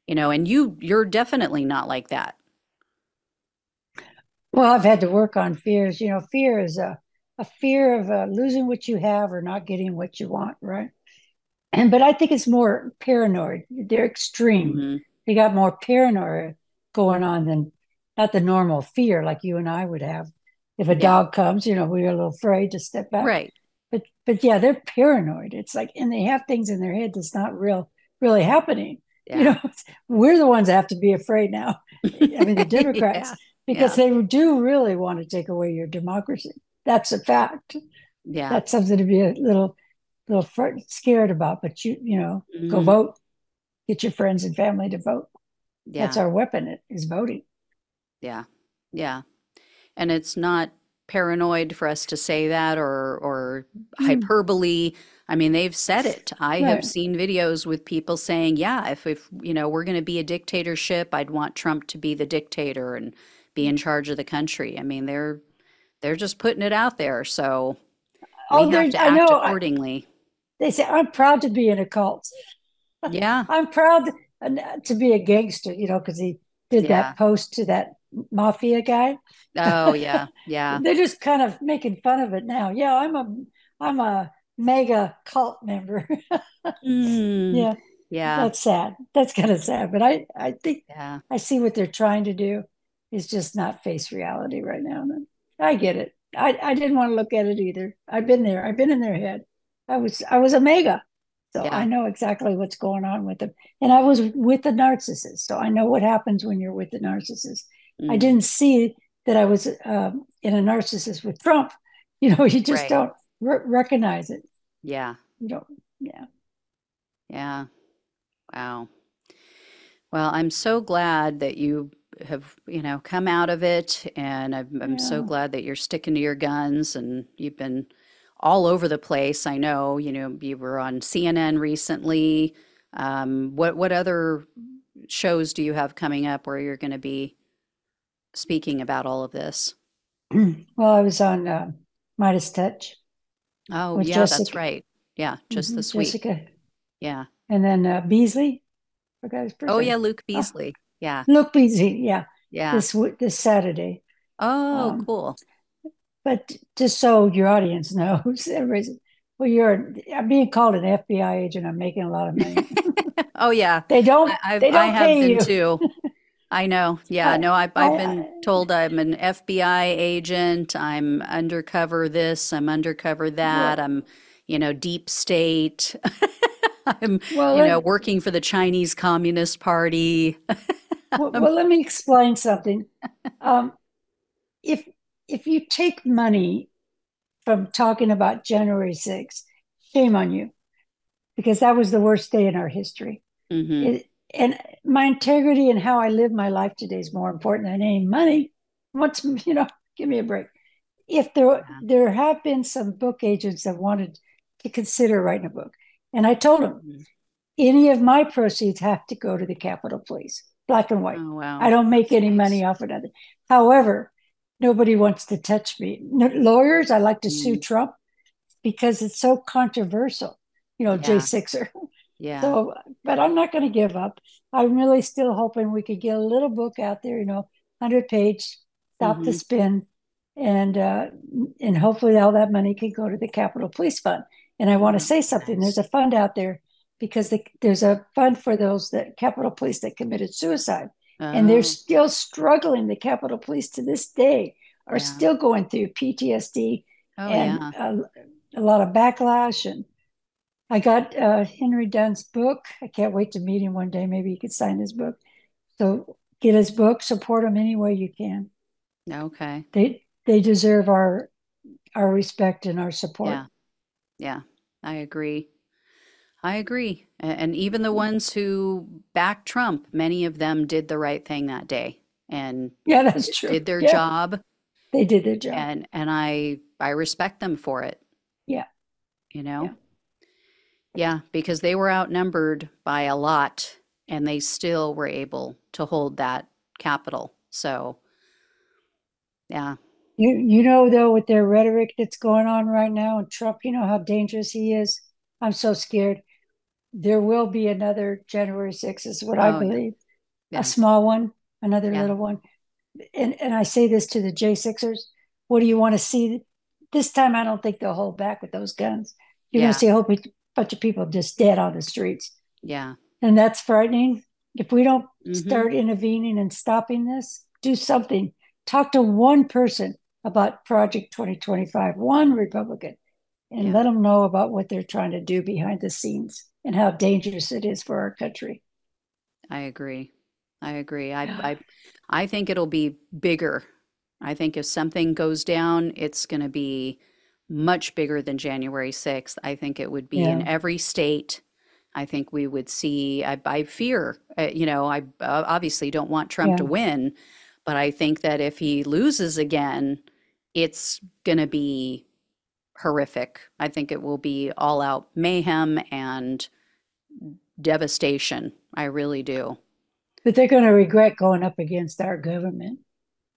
you know, and you you're definitely not like that. Well, I've had to work on fears. You know, fear is a, a fear of uh, losing what you have or not getting what you want, right? And but I think it's more paranoid. They're extreme. hmm They got more paranoia going on than not the normal fear like you and I would have. If a Yeah. dog comes, you know, we're a little afraid to step back. Right. But but yeah, they're paranoid. It's like and they have things in their head that's not real really happening. You know, we're the ones that have to be afraid now. I mean, the Democrats, Yeah. because Yeah. they do really want to take away your democracy. That's a fact. Yeah. That's something to be a little little fr- scared about. But you you know, go hmm vote. Get your friends and family to vote. That's our weapon is voting. Yeah. Yeah. And it's not paranoid for us to say that or or Mm, hyperbole. I mean, they've said it. I have seen videos with people saying, "Yeah, if if you know we're going to be a dictatorship, I'd want Trump to be the dictator and be in charge of the country." I mean, they're they're just putting it out there, so we Oh, have to I act know. I, accordingly. They say I'm proud to be in a cult. Yeah. I'm proud to be a gangster. You know, because he did Yeah. that post to that mafia guy. Oh, yeah. Yeah. They're just kind of making fun of it now. Yeah, I'm a I'm a MAGA cult member. Mm, yeah, yeah. that's sad. That's kind of sad. But I I think Yeah. I see what they're trying to do is just not face reality right now. I get it. I, I didn't want to look at it either. I've been there. I've been in their head. I was I was a MAGA. So I know exactly what's going on with them. And I was with the narcissist. So I know what happens when you're with the narcissist. I Mm, didn't see that I was um, in a narcissist with Trump. You know, you just right. don't re- recognize it. Yeah. You don't, yeah. Yeah. Wow. Well, I'm so glad that you have, you know, come out of it, and I'm, I'm so glad that you're sticking to your guns and you've been all over the place. I know, you know, you were on CNN recently. Um, what what other shows do you have coming up where you're going to be speaking about all of this? Well, I was on uh, Midas Touch Oh, yeah, that's right. Yeah, just mhm, this week. Jessica, Yeah. and then uh, Beasley. Forgot his first Oh, yeah, Luke Oh, Beasley. Yeah. Luke Beasley. Yeah, Yeah. this this Saturday. Oh, Um, cool. But just so your audience knows, well, you're I'm being called an FBI agent. I'm making a lot of money. Oh, yeah. They don't I, I've they don't have pay been you. too. I know. Yeah, I no, I've I, I've been I told I'm an FBI agent. I'm undercover this, I'm undercover that. well, I'm, you know, deep state. I'm, well you know, working for the Chinese Communist Party. well, well, let me explain something. Um, if if you take money from talking about January 6th, shame on you, because that was the worst day in our history. hmm It, and my integrity and how I live my life today is more important than any money. What's, you know, give me a break. If there Yeah. there have been some book agents that wanted to consider writing a book, and I told them Mhm. any of my proceeds have to go to the Capitol Police, black and white. Oh, I don't make That's any nice. money off of it. However, nobody wants to touch me. No, lawyers, I like to sue Mm, Trump because it's so controversial, you know, J yeah. Sixer. Yeah. So, but I'm not going to give up. I'm really still hoping we could get a little book out there, you know, 100 page, stop the hmm spin, and uh, and hopefully all that money could go to the Capitol Police Fund. And I want to Oh, say something. There's a fund out there because the, there's a fund for those that Capitol Police that committed suicide, and they're Oh, still struggling. The Capitol Police to this day are yeah. still going through PTSD Oh, and yeah. a, a lot of backlash and I got uh, Henry Dunn's book. I can't wait to meet him one day. Maybe he could sign his book. So get his book, support him any way you can. Okay. They they deserve our our respect and our support. Yeah. Yeah. I agree. I agree. And even the ones who backed Trump, many of them did the right thing that day and Yeah, that's true. did their Yeah, job they did their job. and and I I respect them for it, Yeah, you yeah, know? Yeah, because they were outnumbered by a lot and they still were able to hold that Capitol. So, yeah. You you know though with their rhetoric that's going on right now and Trump, you know how dangerous he is. I'm so scared. There will be another January 6th, is what I Oh, yeah. believe. A small one, another Yeah. little one. And and I say this to the J6ers. What do you want to see? This time I don't think they'll hold back with those guns. You're going to see a whole bunch of people just dead on the streets. Yeah. And that's frightening. If we don't hmm start intervening and stopping this, do something. Talk to one person about Project 2025, one Republican, and Yeah. let them know about what they're trying to do behind the scenes and how dangerous it is for our country. I agree. I agree. I I I think it'll be bigger. I think if something goes down, it's going to be much bigger than January 6th. I think it would be in every state. I think we would see, I, I fear, uh, you know, I uh, obviously don't want Trump to win, but I think that if he loses again, it's going to be horrific. I think it will be all out mayhem and devastation. I really do. but they're going to regret going up against our government.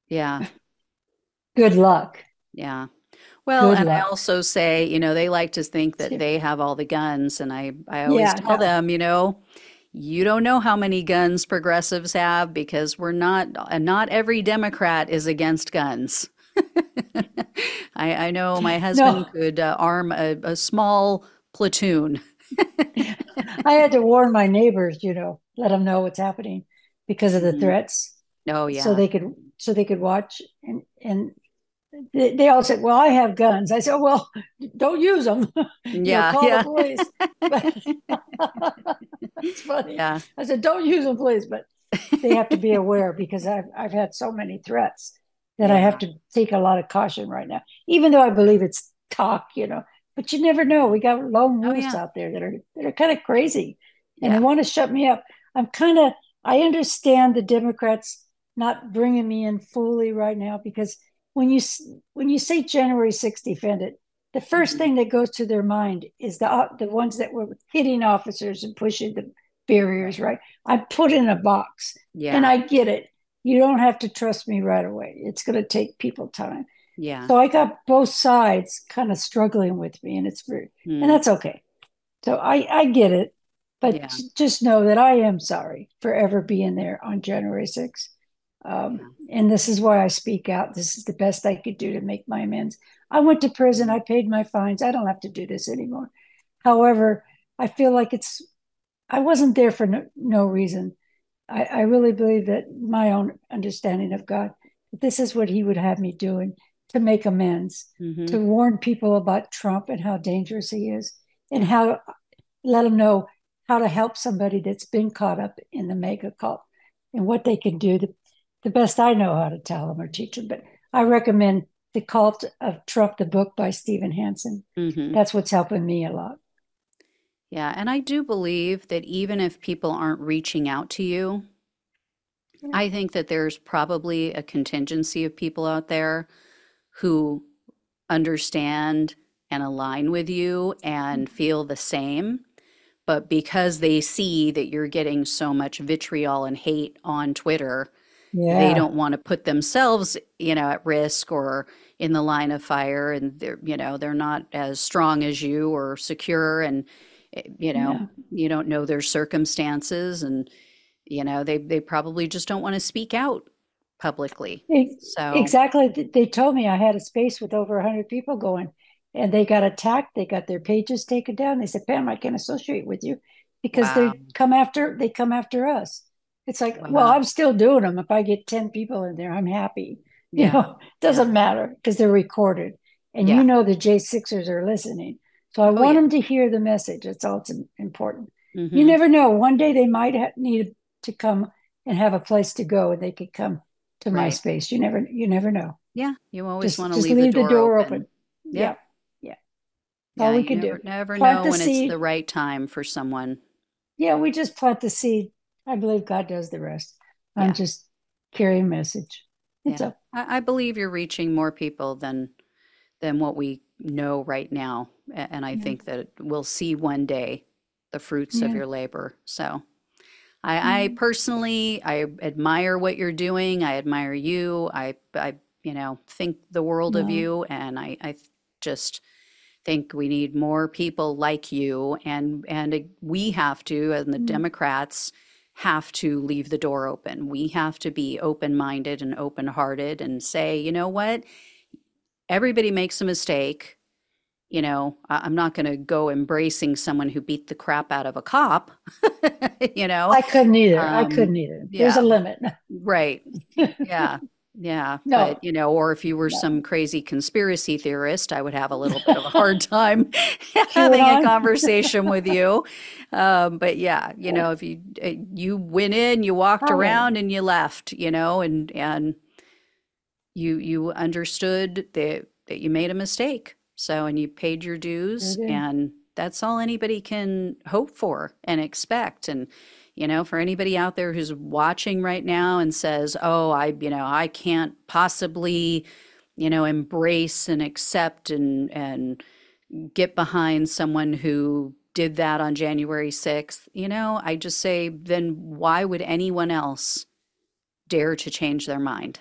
Yeah. Good luck. Yeah. Well, Good and I also say, you know, they like to think that they have all the guns, and I I always Yeah, tell no. them, you know, you don't know how many guns progressives have because we're not, not every Democrat is against guns. I I know my husband No, could uh, arm a, a small platoon. I had to warn my neighbors, you know, let them know what's happening because of the Mhm. threats. Oh yeah. So they could so they could watch and and they, they all said, "Well, I have guns." I said, "Well, don't use them. You know, Yeah, call the police." But it's funny. Yeah. I said, "Don't use them, please." But they have to be aware because I've I've had so many threats that I have to take a lot of caution right now. Even though I believe it's talk, you know, but you never know. We got lone Oh, yeah. out there that are that are kind of crazy, and Yeah. they want to shut me up. I'm kind of I understand the Democrats not bringing me in fully right now because when you when you say January 6th defendant, the 1st Mhm. thing that goes to their mind is the the ones that were hitting officers and pushing the barriers. Right? I'm put in a box, Yeah. and I get it. You don't have to trust me right away. It's going to take people time. yeah. So I got both sides kind of struggling with me, and it's very, Mm. and that's okay. So I I get it, but Yeah. just know that I am sorry for ever being there on January 6th. Um, And this is why I speak out. This is the best I could do to make my amends. I went to prison. I paid my fines. I don't have to do this anymore. However, I feel like it's I wasn't there for no, no reason. I, I really believe that my own understanding of God, that this is what He would have me doing to make amends, Mhm. to warn people about Trump and how dangerous he is, and how let them know how to help somebody that's been caught up in the MAGA cult and what they can do. The, the best I know how to tell them or teach them. But I recommend The Cult of Trump, the book by Steven Hassan. Mhm. That's what's helping me a lot. Yeah, and I do believe that even if people aren't reaching out to you, Yeah. I think that there's probably a contingency of people out there who understand and align with you and mm-hmm. feel the same. But because they see that you're getting so much vitriol and hate on Twitter, they don't want to put themselves, you know, at risk or in the line of fire and they're, you know, they're not as strong as you or secure and Eh, you know, Yeah. you don't know their circumstances and you know, they they probably just don't want to speak out publicly. So, Exactly. They told me I had a space with over 100 people going, and they got attacked. They got their pages taken down. They said, Pam, I can't associate with you because wow. they come after they come after us. It's like, well, I'm still doing them. If I get 10 people in there, I'm happy. You Yeah. know, Yeah. doesn't matter because they're recorded. And you know the J6ers are listening. So I Oh, want yeah. them to hear the message. That's all it's im- important. You Mhm. never know. One day they might ha- need to come and have a place to go and they could come to my space. You never you never know. Yeah, you always want to leave leave the door open. open. Yeah. Yeah. Yeah. Yeah, All we can never do. never Plant know the when it's the right time for someone. Yeah, we just plant the seed. I believe God does the rest. I'm just carrying a message. It's Yeah. up. I, I believe you're reaching more people than than what we know right now. And I Yeah. think that we'll see one day the fruits of your labor. So I, I Mhm. personally, I admire what you're doing. I admire you. I, I, you know, think the world of you. And I, I just think we need more people like you. And, and we have to, and the Mm. Democrats have to leave the door open. We have to be open-minded and open-hearted and say, you know what? Everybody makes a mistake. You know, I- I'm not going to go embracing someone who beat the crap out of a cop, you know? I couldn't either. I Um, couldn't either. There's a limit. Right. Yeah. Yeah. No. But, you know, or if you were No. some crazy conspiracy theorist, I would have a little bit of a hard time having a conversation with you. Um, but yeah, you Yeah. know, if you uh, you went in, you walked Oh, yeah. around and you left, you know, and and you you understood that that you made a mistake. So, and you paid your dues, and that's all anybody can hope for and expect. And, you know, for anybody out there who's watching right now and says, "Oh, I, you know, I can't possibly, you know, embrace and accept and and get behind someone who did that on January 6th." You know, I just say, then why would anyone else dare to change their mind?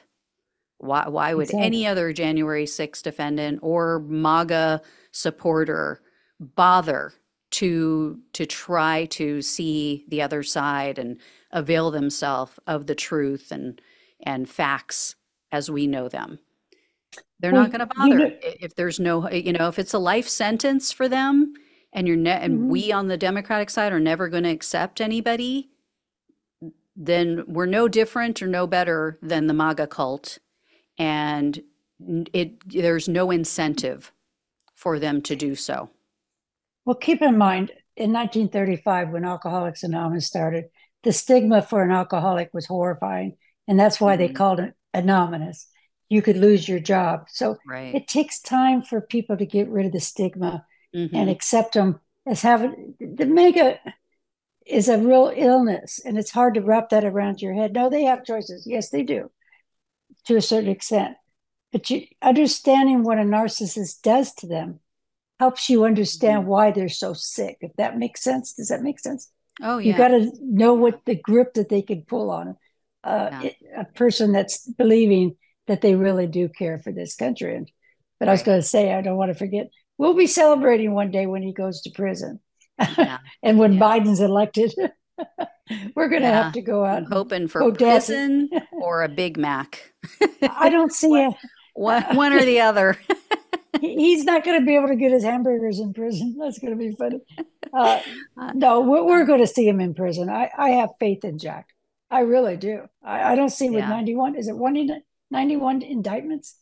Why, why would Exactly. any other January 6th defendant or MAGA supporter bother to to try to see the other side and avail themselves of the truth and and facts as we know them? They're Well, not going to you bother know- if there's no, you know, if it's a life sentence for them, and you're ne- and Mhm. we on the Democratic side are never going to accept anybody then we're no different or no better than the MAGA cult, and it there's no incentive for them to do so. Well, keep in mind, in 1935, when Alcoholics Anonymous started, the stigma for an alcoholic was horrifying. And that's why they Mhm. called it anonymous. You could lose your job. So Right. it takes time for people to get rid of the stigma mm-hmm. and accept them as having the MAGA is a real illness and it's hard to wrap that around your head. No, they have choices. Yes, they do to a certain extent. But you, understanding what a narcissist does to them helps you understand mm-hmm. why they're so sick. If that makes sense, does that make sense? Oh, yeah. You got to know what the grip that they can pull on uh, yeah. a person that's believing that they really do care for this country. And, but right. I was going to say, I don't want to forget, we'll be celebrating one day when he goes to prison. Yeah. and when yeah. Biden's elected, we're going to have to go out. I'm hoping for prison or a Big Mac. I don't see it. One, one or the other. He's not going to be able to get his hamburgers in prison. That's going to be funny. Uh, uh, no, we're, we're, going to see him in prison. I, I have faith in Jack. I really do. I, I don't see with yeah. 91. Is it one 91 indictments?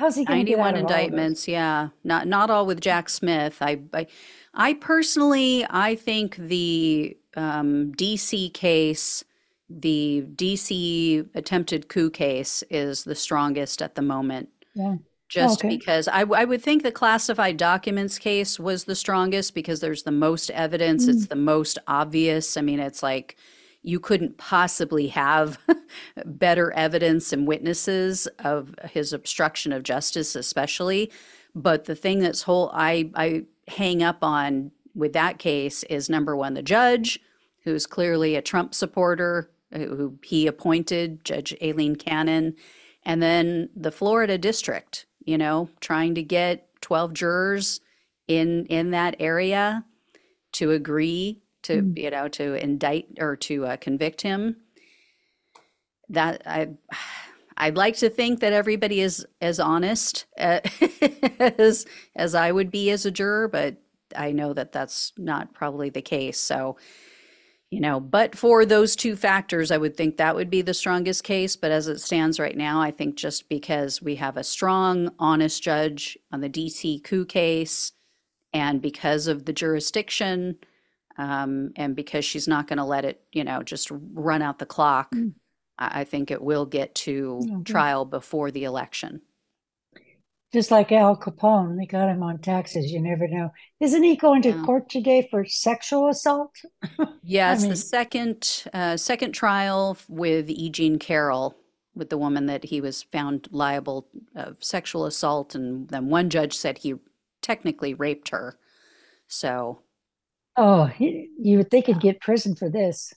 How's he going to 91 indictments, yeah. Not not all with Jack Smith. I I, I personally I think the um, DC case the DC attempted coup case is the strongest at the moment. Yeah. Just okay. because I, I would think the classified documents case was the strongest because there's the most evidence, mm. it's the most obvious. I mean, it's like you couldn't possibly have better evidence and witnesses of his obstruction of justice, especially. But the thing that's whole I, I hang up on with that case is number one, the judge, who's clearly a Trump supporter, who he appointed, Judge Aileen Cannon, and then the Florida district, you know, trying to get 12 jurors in in that area to agree to mm. you know to indict or to uh, convict him that i i'd like to think that everybody is as honest uh, as as i would be as a juror but i know that that's not probably the case so you know, but for those two factors, I would think that would be the strongest case. But as it stands right now, I think just because we have a strong, honest judge on the DC coup case, and because of the jurisdiction, um, and because she's not going to let it, you know, just run out the clock, mm. I, I think it will get to okay. trial before the election just like Al Capone, they got him on taxes. You never know. Isn't he going to yeah. court today for sexual assault? yes, I mean, the second uh, second trial with E. Jean Carroll, with the woman that he was found liable of sexual assault, and then one judge said he technically raped her. So, oh, he, you would think he'd get prison for this.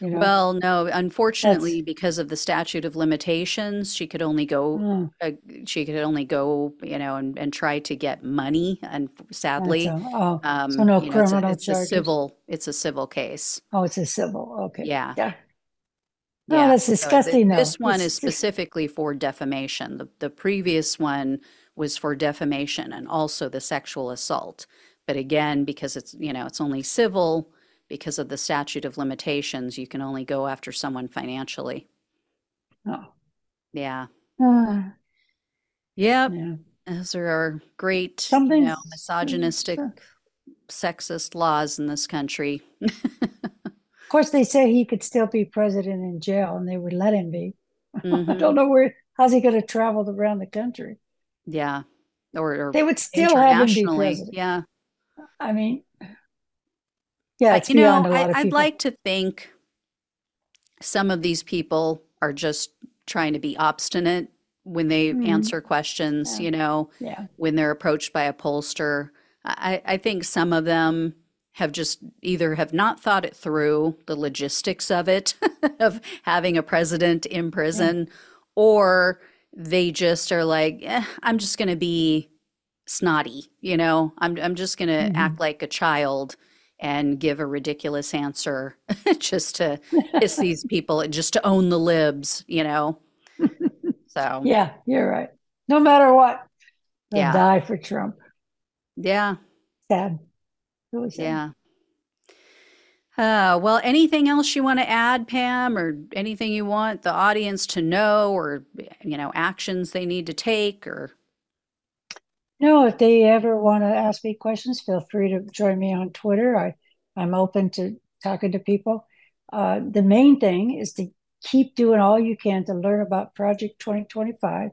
You know? Well, no, unfortunately, That's... because of the statute of limitations, she could only go. Mm. Uh, she could only go, you know, and, and try to get money. And sadly, a, oh, um, so no criminal know, it's, a, it's a, civil. It's a civil case. Oh, it's a civil. Okay. Yeah. Yeah. No, yeah. that's disgusting. So this one is specifically for defamation. The the previous one was for defamation and also the sexual assault. But again, because it's you know it's only civil because of the statute of limitations, you can only go after someone financially. Oh. Yeah. Uh, yep. Yeah. Those are our great, Something, you know, misogynistic, sexist laws in this country. of course, they say he could still be president in jail and they would let him be. Mm-hmm. I don't know where, how's he going to travel around the country? Yeah. Or, or they would still have him be president. Yeah. I mean, yeah, you know, I, would like to think some of these people are just trying to be obstinate when they mm-hmm. answer questions, yeah. you know, yeah. when they're approached by a pollster. I, I think some of them have just either have not thought it through the logistics of it of having a president in prison yeah. or they just are like eh, i'm just going to be snotty you know i'm, I'm just going to mm-hmm. act like a child and give a ridiculous answer just to piss these people, and just to own the libs, you know? So, yeah, you're right. No matter what, they'll yeah. die for Trump. Yeah. Sad. Really sad. Yeah. Uh, well, anything else you want to add, Pam, or anything you want the audience to know, or you know, actions they need to take, or no, if they ever want to ask me questions, feel free to join me on Twitter. I, I'm open to talking to people. Uh, the main thing is to keep doing all you can to learn about Project 2025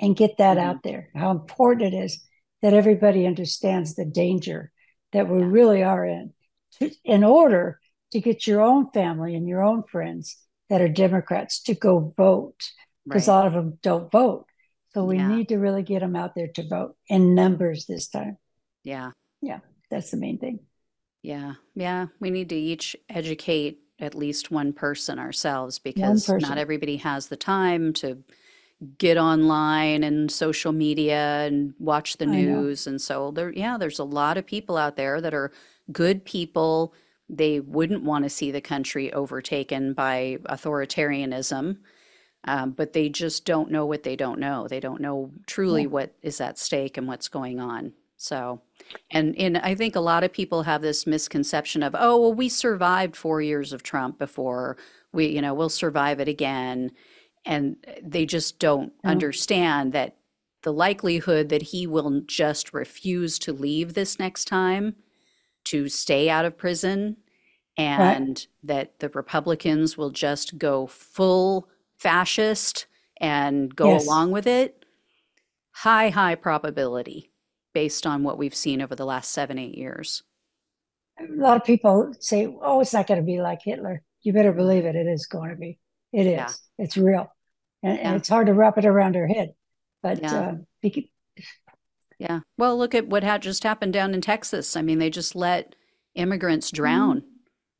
and get that mm-hmm. out there, how important it is. that everybody understands the danger that we really are in to, in order to get your own family and your own friends that are Democrats to go vote because right. a lot of them don't vote. So we yeah. need to really get them out there to vote in numbers this time. Yeah. Yeah. That's the main thing. Yeah. Yeah. We need to each educate at least one person ourselves because person. not everybody has the time to get online and social media and watch the news and so there yeah there's a lot of people out there that are good people they wouldn't want to see the country overtaken by authoritarianism um, but they just don't know what they don't know. They don't know truly yeah. what is at stake and what's going on. So and and i think a lot of people have this misconception of oh well we survived four years of trump before. We you know we'll survive it again. And they just don't understand that the likelihood that he will just refuse to leave this next time to stay out of prison and right. that the Republicans will just go full fascist and go yes. along with it. High, high probability based on what we've seen over the last seven, eight years. A lot of people say, oh, it's not going to be like Hitler. You better believe it. It is going to be. It is. Yeah. It's real and, yeah. and, it's hard to wrap it around her head. But yeah. Uh, yeah, well, look at what had just happened down in Texas. I mean, they just let immigrants drown mm.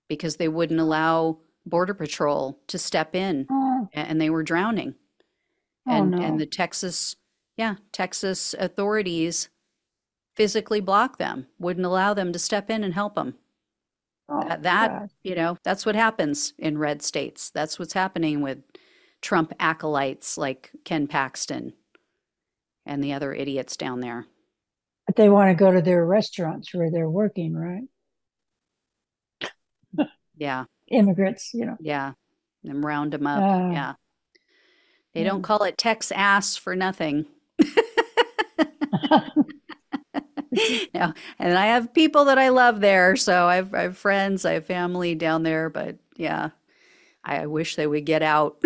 because they wouldn't allow border patrol to step in, oh. Oh. and they were drowning. Oh, and no. and the Texas, yeah, Texas authorities physically blocked them, wouldn't allow them to step in and help them. Oh, that, that you know, that's what happens in red states. That's what's happening with Trump acolytes like Ken Paxton and the other idiots down there. But they want to go to their restaurants where they're working, right? yeah. Immigrants, you know. Yeah. And round them up. Uh, yeah. They yeah. don't call it Tex ass for nothing. no, and I have people that I love there. So I've, I have friends, I have family down there, but yeah, I wish they would get out.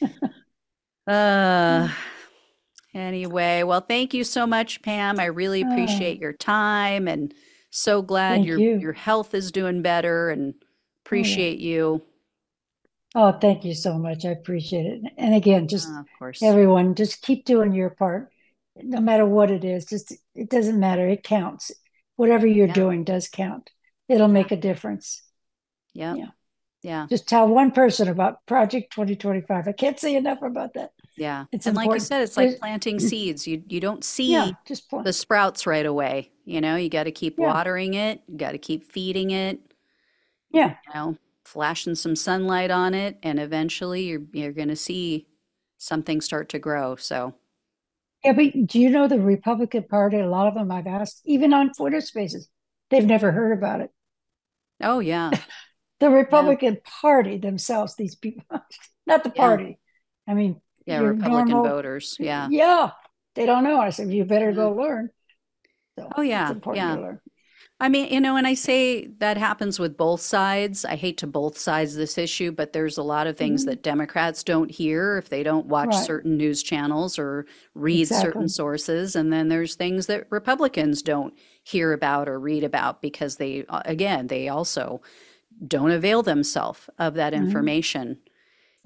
uh, anyway, well, thank you so much, Pam. I really appreciate your time and so glad your you. your health is doing better and appreciate oh, yeah. you. Oh, thank you so much. I appreciate it. And again, just of course. everyone, just keep doing your part. No matter what it is, just it doesn't matter. It counts. Whatever you're yeah. doing does count. It'll make a difference. Yep. Yeah. Yeah. Just tell one person about Project 2025. I can't say enough about that. Yeah. It's and important. like you said, it's like planting seeds. You you don't see yeah, just the sprouts right away. You know, you got to keep yeah. watering it. You got to keep feeding it. Yeah. You know, flashing some sunlight on it, and eventually you're you're going to see something start to grow. So. Yeah, but do you know the Republican Party? A lot of them I've asked, even on Twitter Spaces, they've never heard about it. Oh yeah. the Republican yeah. Party themselves, these people, not the party. Yeah. I mean, yeah, Republican normal, voters. Yeah. Yeah. They don't know. I said, you better go mm-hmm. learn. So oh, yeah. yeah. I mean, you know, and I say that happens with both sides. I hate to both sides this issue, but there's a lot of things mm-hmm. that Democrats don't hear if they don't watch right. certain news channels or read exactly. certain sources. And then there's things that Republicans don't hear about or read about because they, uh, again, they also don't avail themselves of that mm-hmm. information.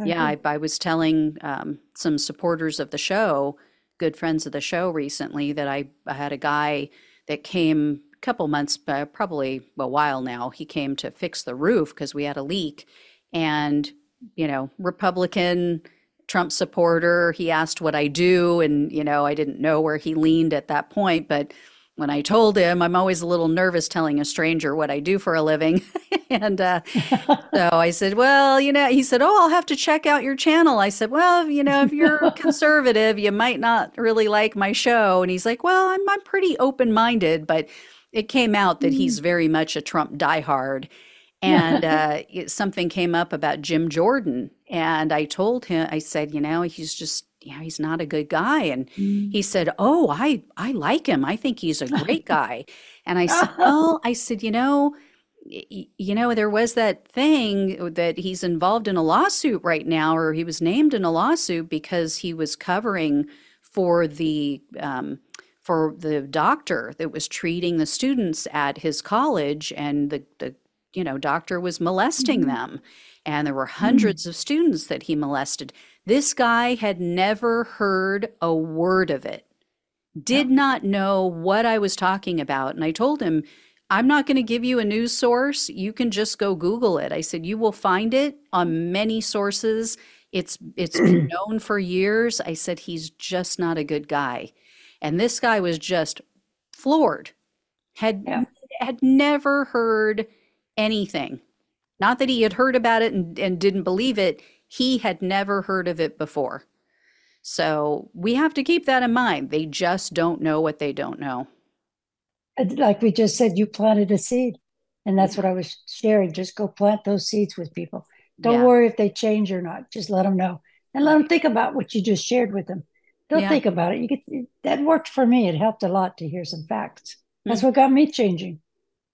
Okay. Yeah, I, I, was telling um, some supporters of the show, good friends of the show recently, that I, I had a guy that came couple months, uh, probably a while now. He came to fix the roof because we had a leak. And, you know, Republican, Trump supporter, he asked what I do. And, you know, I didn't know where he leaned at that point, but when I told him, I'm always a little nervous telling a stranger what I do for a living. and uh, so I said, Well, you know, he said, Oh, I'll have to check out your channel. I said, Well, you know, if you're conservative, you might not really like my show. And he's like, Well, I'm, I'm pretty open minded. But it came out that he's mm. very much a Trump diehard. And uh, it, something came up about Jim Jordan. And I told him, I said, You know, he's just yeah, he's not a good guy. And mm. he said, Oh, I, I like him. I think he's a great guy. and I said, Well, I said, you know, you know, there was that thing that he's involved in a lawsuit right now, or he was named in a lawsuit because he was covering for the um, for the doctor that was treating the students at his college and the, the you know doctor was molesting Mhm. them. And there were Mm. hundreds of students that he molested. This guy had never heard a word of it did Yeah. not know what I was talking about. And I told him I'm not going to give you a news source. You can just go google it. I said you will find it on many sources. It's it's known for years. I said he's just not a good guy and this guy was just floored had Yeah. had never heard anything not that he had heard about it and, and didn't believe it he had never heard of it before so we have to keep that in mind they just don't know what they don't know uh, Like we just said, you planted a seed. And that's what I was sharing. Just go plant those seeds with people. Don't yeah worry if they change or not. Just let them know and let them think about what you just shared with them. They'll Yeah. think about it. You get that worked for me. It helped a lot to hear some facts. That's Mm. what got me changing.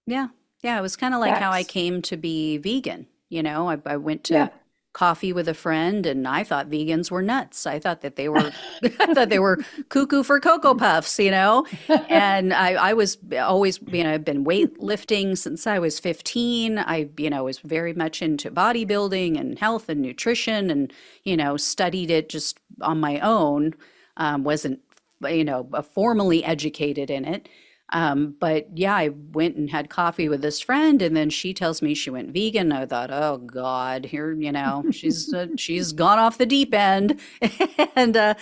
yeah yeah it was kind of like how i came to be vegan you know i, I went to Yeah. coffee with a friend and i thought vegans were nuts i thought that they were i thought they were cuckoo for cocoa puffs you know and I, I was always, you know, I've been weightlifting since I was 15. I, you know, was very much into bodybuilding and health and nutrition and, you know, studied it just on my own. Um, wasn't, you know, uh, formally educated in it. Um, but yeah, I went and had coffee with this friend, and then she tells me she went vegan. I thought, oh God, here, you know, she's uh, she's gone off the deep end, and uh,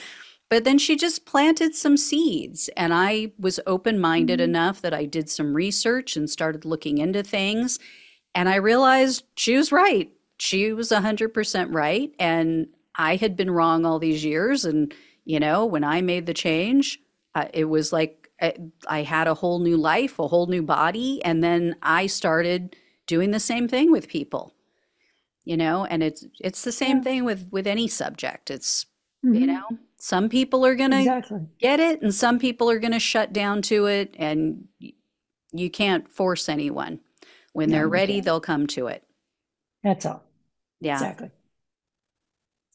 but then she just planted some seeds, and I was open-minded Mhm. enough that I did some research and started looking into things, and I realized she was right. She was 100% right, and I had been wrong all these years. And, you know, when I made the change, uh, it was like I, I had a whole new life, a whole new body, and then I started doing the same thing with people. You know, and it's it's the same Yeah. thing with with any subject. It's you Mhm. know, some people are going to Exactly. get it and some people are going to shut down to it and you can't force anyone. When No, they're ready, they'll come to it. That's all. Yeah. Exactly.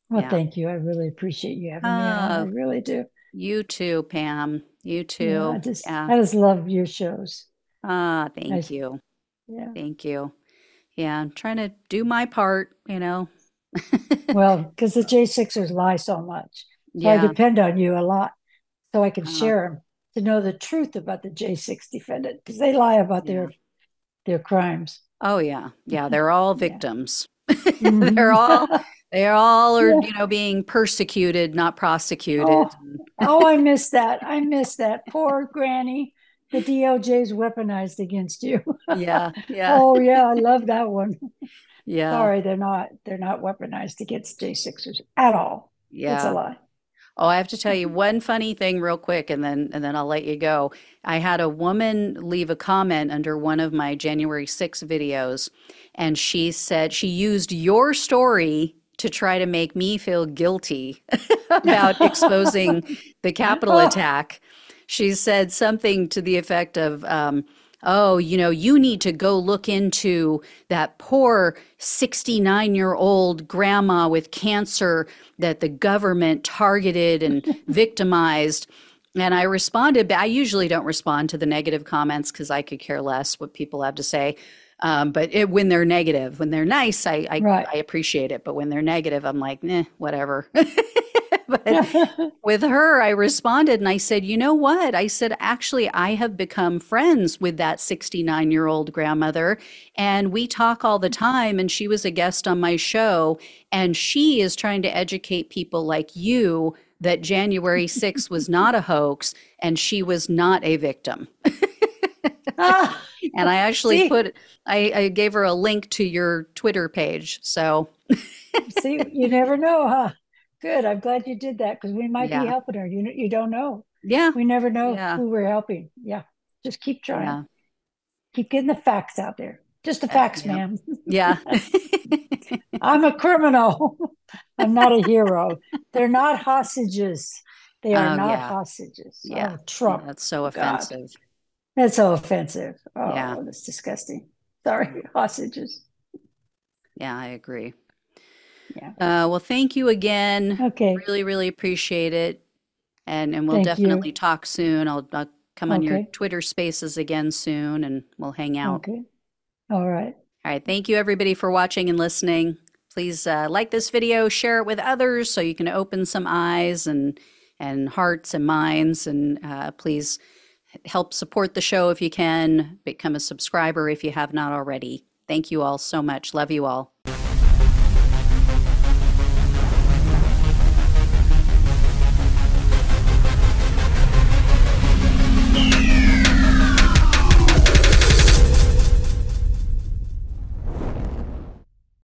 Well, Yeah. thank you. I really appreciate you having me on. I Oh, really do. you too, Pam. You Yeah, I too. just Yeah. I just love your shows. Ah, I thank s- you. yeah. Thank you. Yeah, I'm trying to do my part, you know. Well, because the J6ers lie so much. So I depend on you a lot so I can Uh, share them to know the truth about the J6 defendant because they lie about yeah. their their crimes. Oh yeah. Yeah, they're all victims. Mhm. They're all they all are, Yeah. you know, being persecuted, not prosecuted. Oh, oh, I missed that. I missed that. Poor Granny. The DOJ's weaponized against you. Yeah, yeah, Oh yeah, I love that one. yeah, Sorry, they're not. They're not weaponized against J6ers at all. Yeah. It's a lie. Oh, I have to tell you one funny thing real quick and then and then I'll let you go. I had a woman leave a comment under one of my January 6 videos and she said she used your story to try to make me feel guilty about exposing the Capitol Oh, attack. She said something to the effect of um, Oh, you know, you need to go look into that poor 69 year old grandma with cancer that the government targeted and victimized. And I responded, but I usually don't respond to the negative comments because I could care less what people have to say. Um, but it, when they're negative, when they're nice, I, I, right. I appreciate it. But when they're negative, I'm like, eh, whatever. but with her, I responded and I said, you know what? I said, actually, I have become friends with that 69 year old grandmother, and we talk all the time. And she was a guest on my show, and she is trying to educate people like you that January 6th was not a hoax and she was not a victim. ah, And I actually see, put, I, I gave her a link to your Twitter page. So, see, you never know, huh? Good. I'm glad you did that because we might be helping her. You you don't know. yeah, We never know yeah, who we're helping. Yeah. Just keep trying. yeah, Keep getting the facts out there. Just the uh, facts, yeah, ma'am. yeah. I'm a criminal. I'm not a hero. They're not hostages. They are Oh, not yeah, hostages. yeah. Oh, Yeah, Trump. that's so God. That's so offensive. Yeah, Oh, that's disgusting. Sorry, hostages. yeah, I agree. Yeah. Uh, well, thank you again. Okay. Really, really appreciate it. And and we'll Thank you. definitely talk soon. I'll, I'll come on your Twitter Spaces again soon, and we'll hang out. Okay. All right. All right. Thank you, everybody, for watching and listening. Please uh, like this video, share it with others so you can open some eyes and and hearts and minds. And uh, please help support the show if you can. Become a subscriber if you have not already. Thank you all so much. Love you all.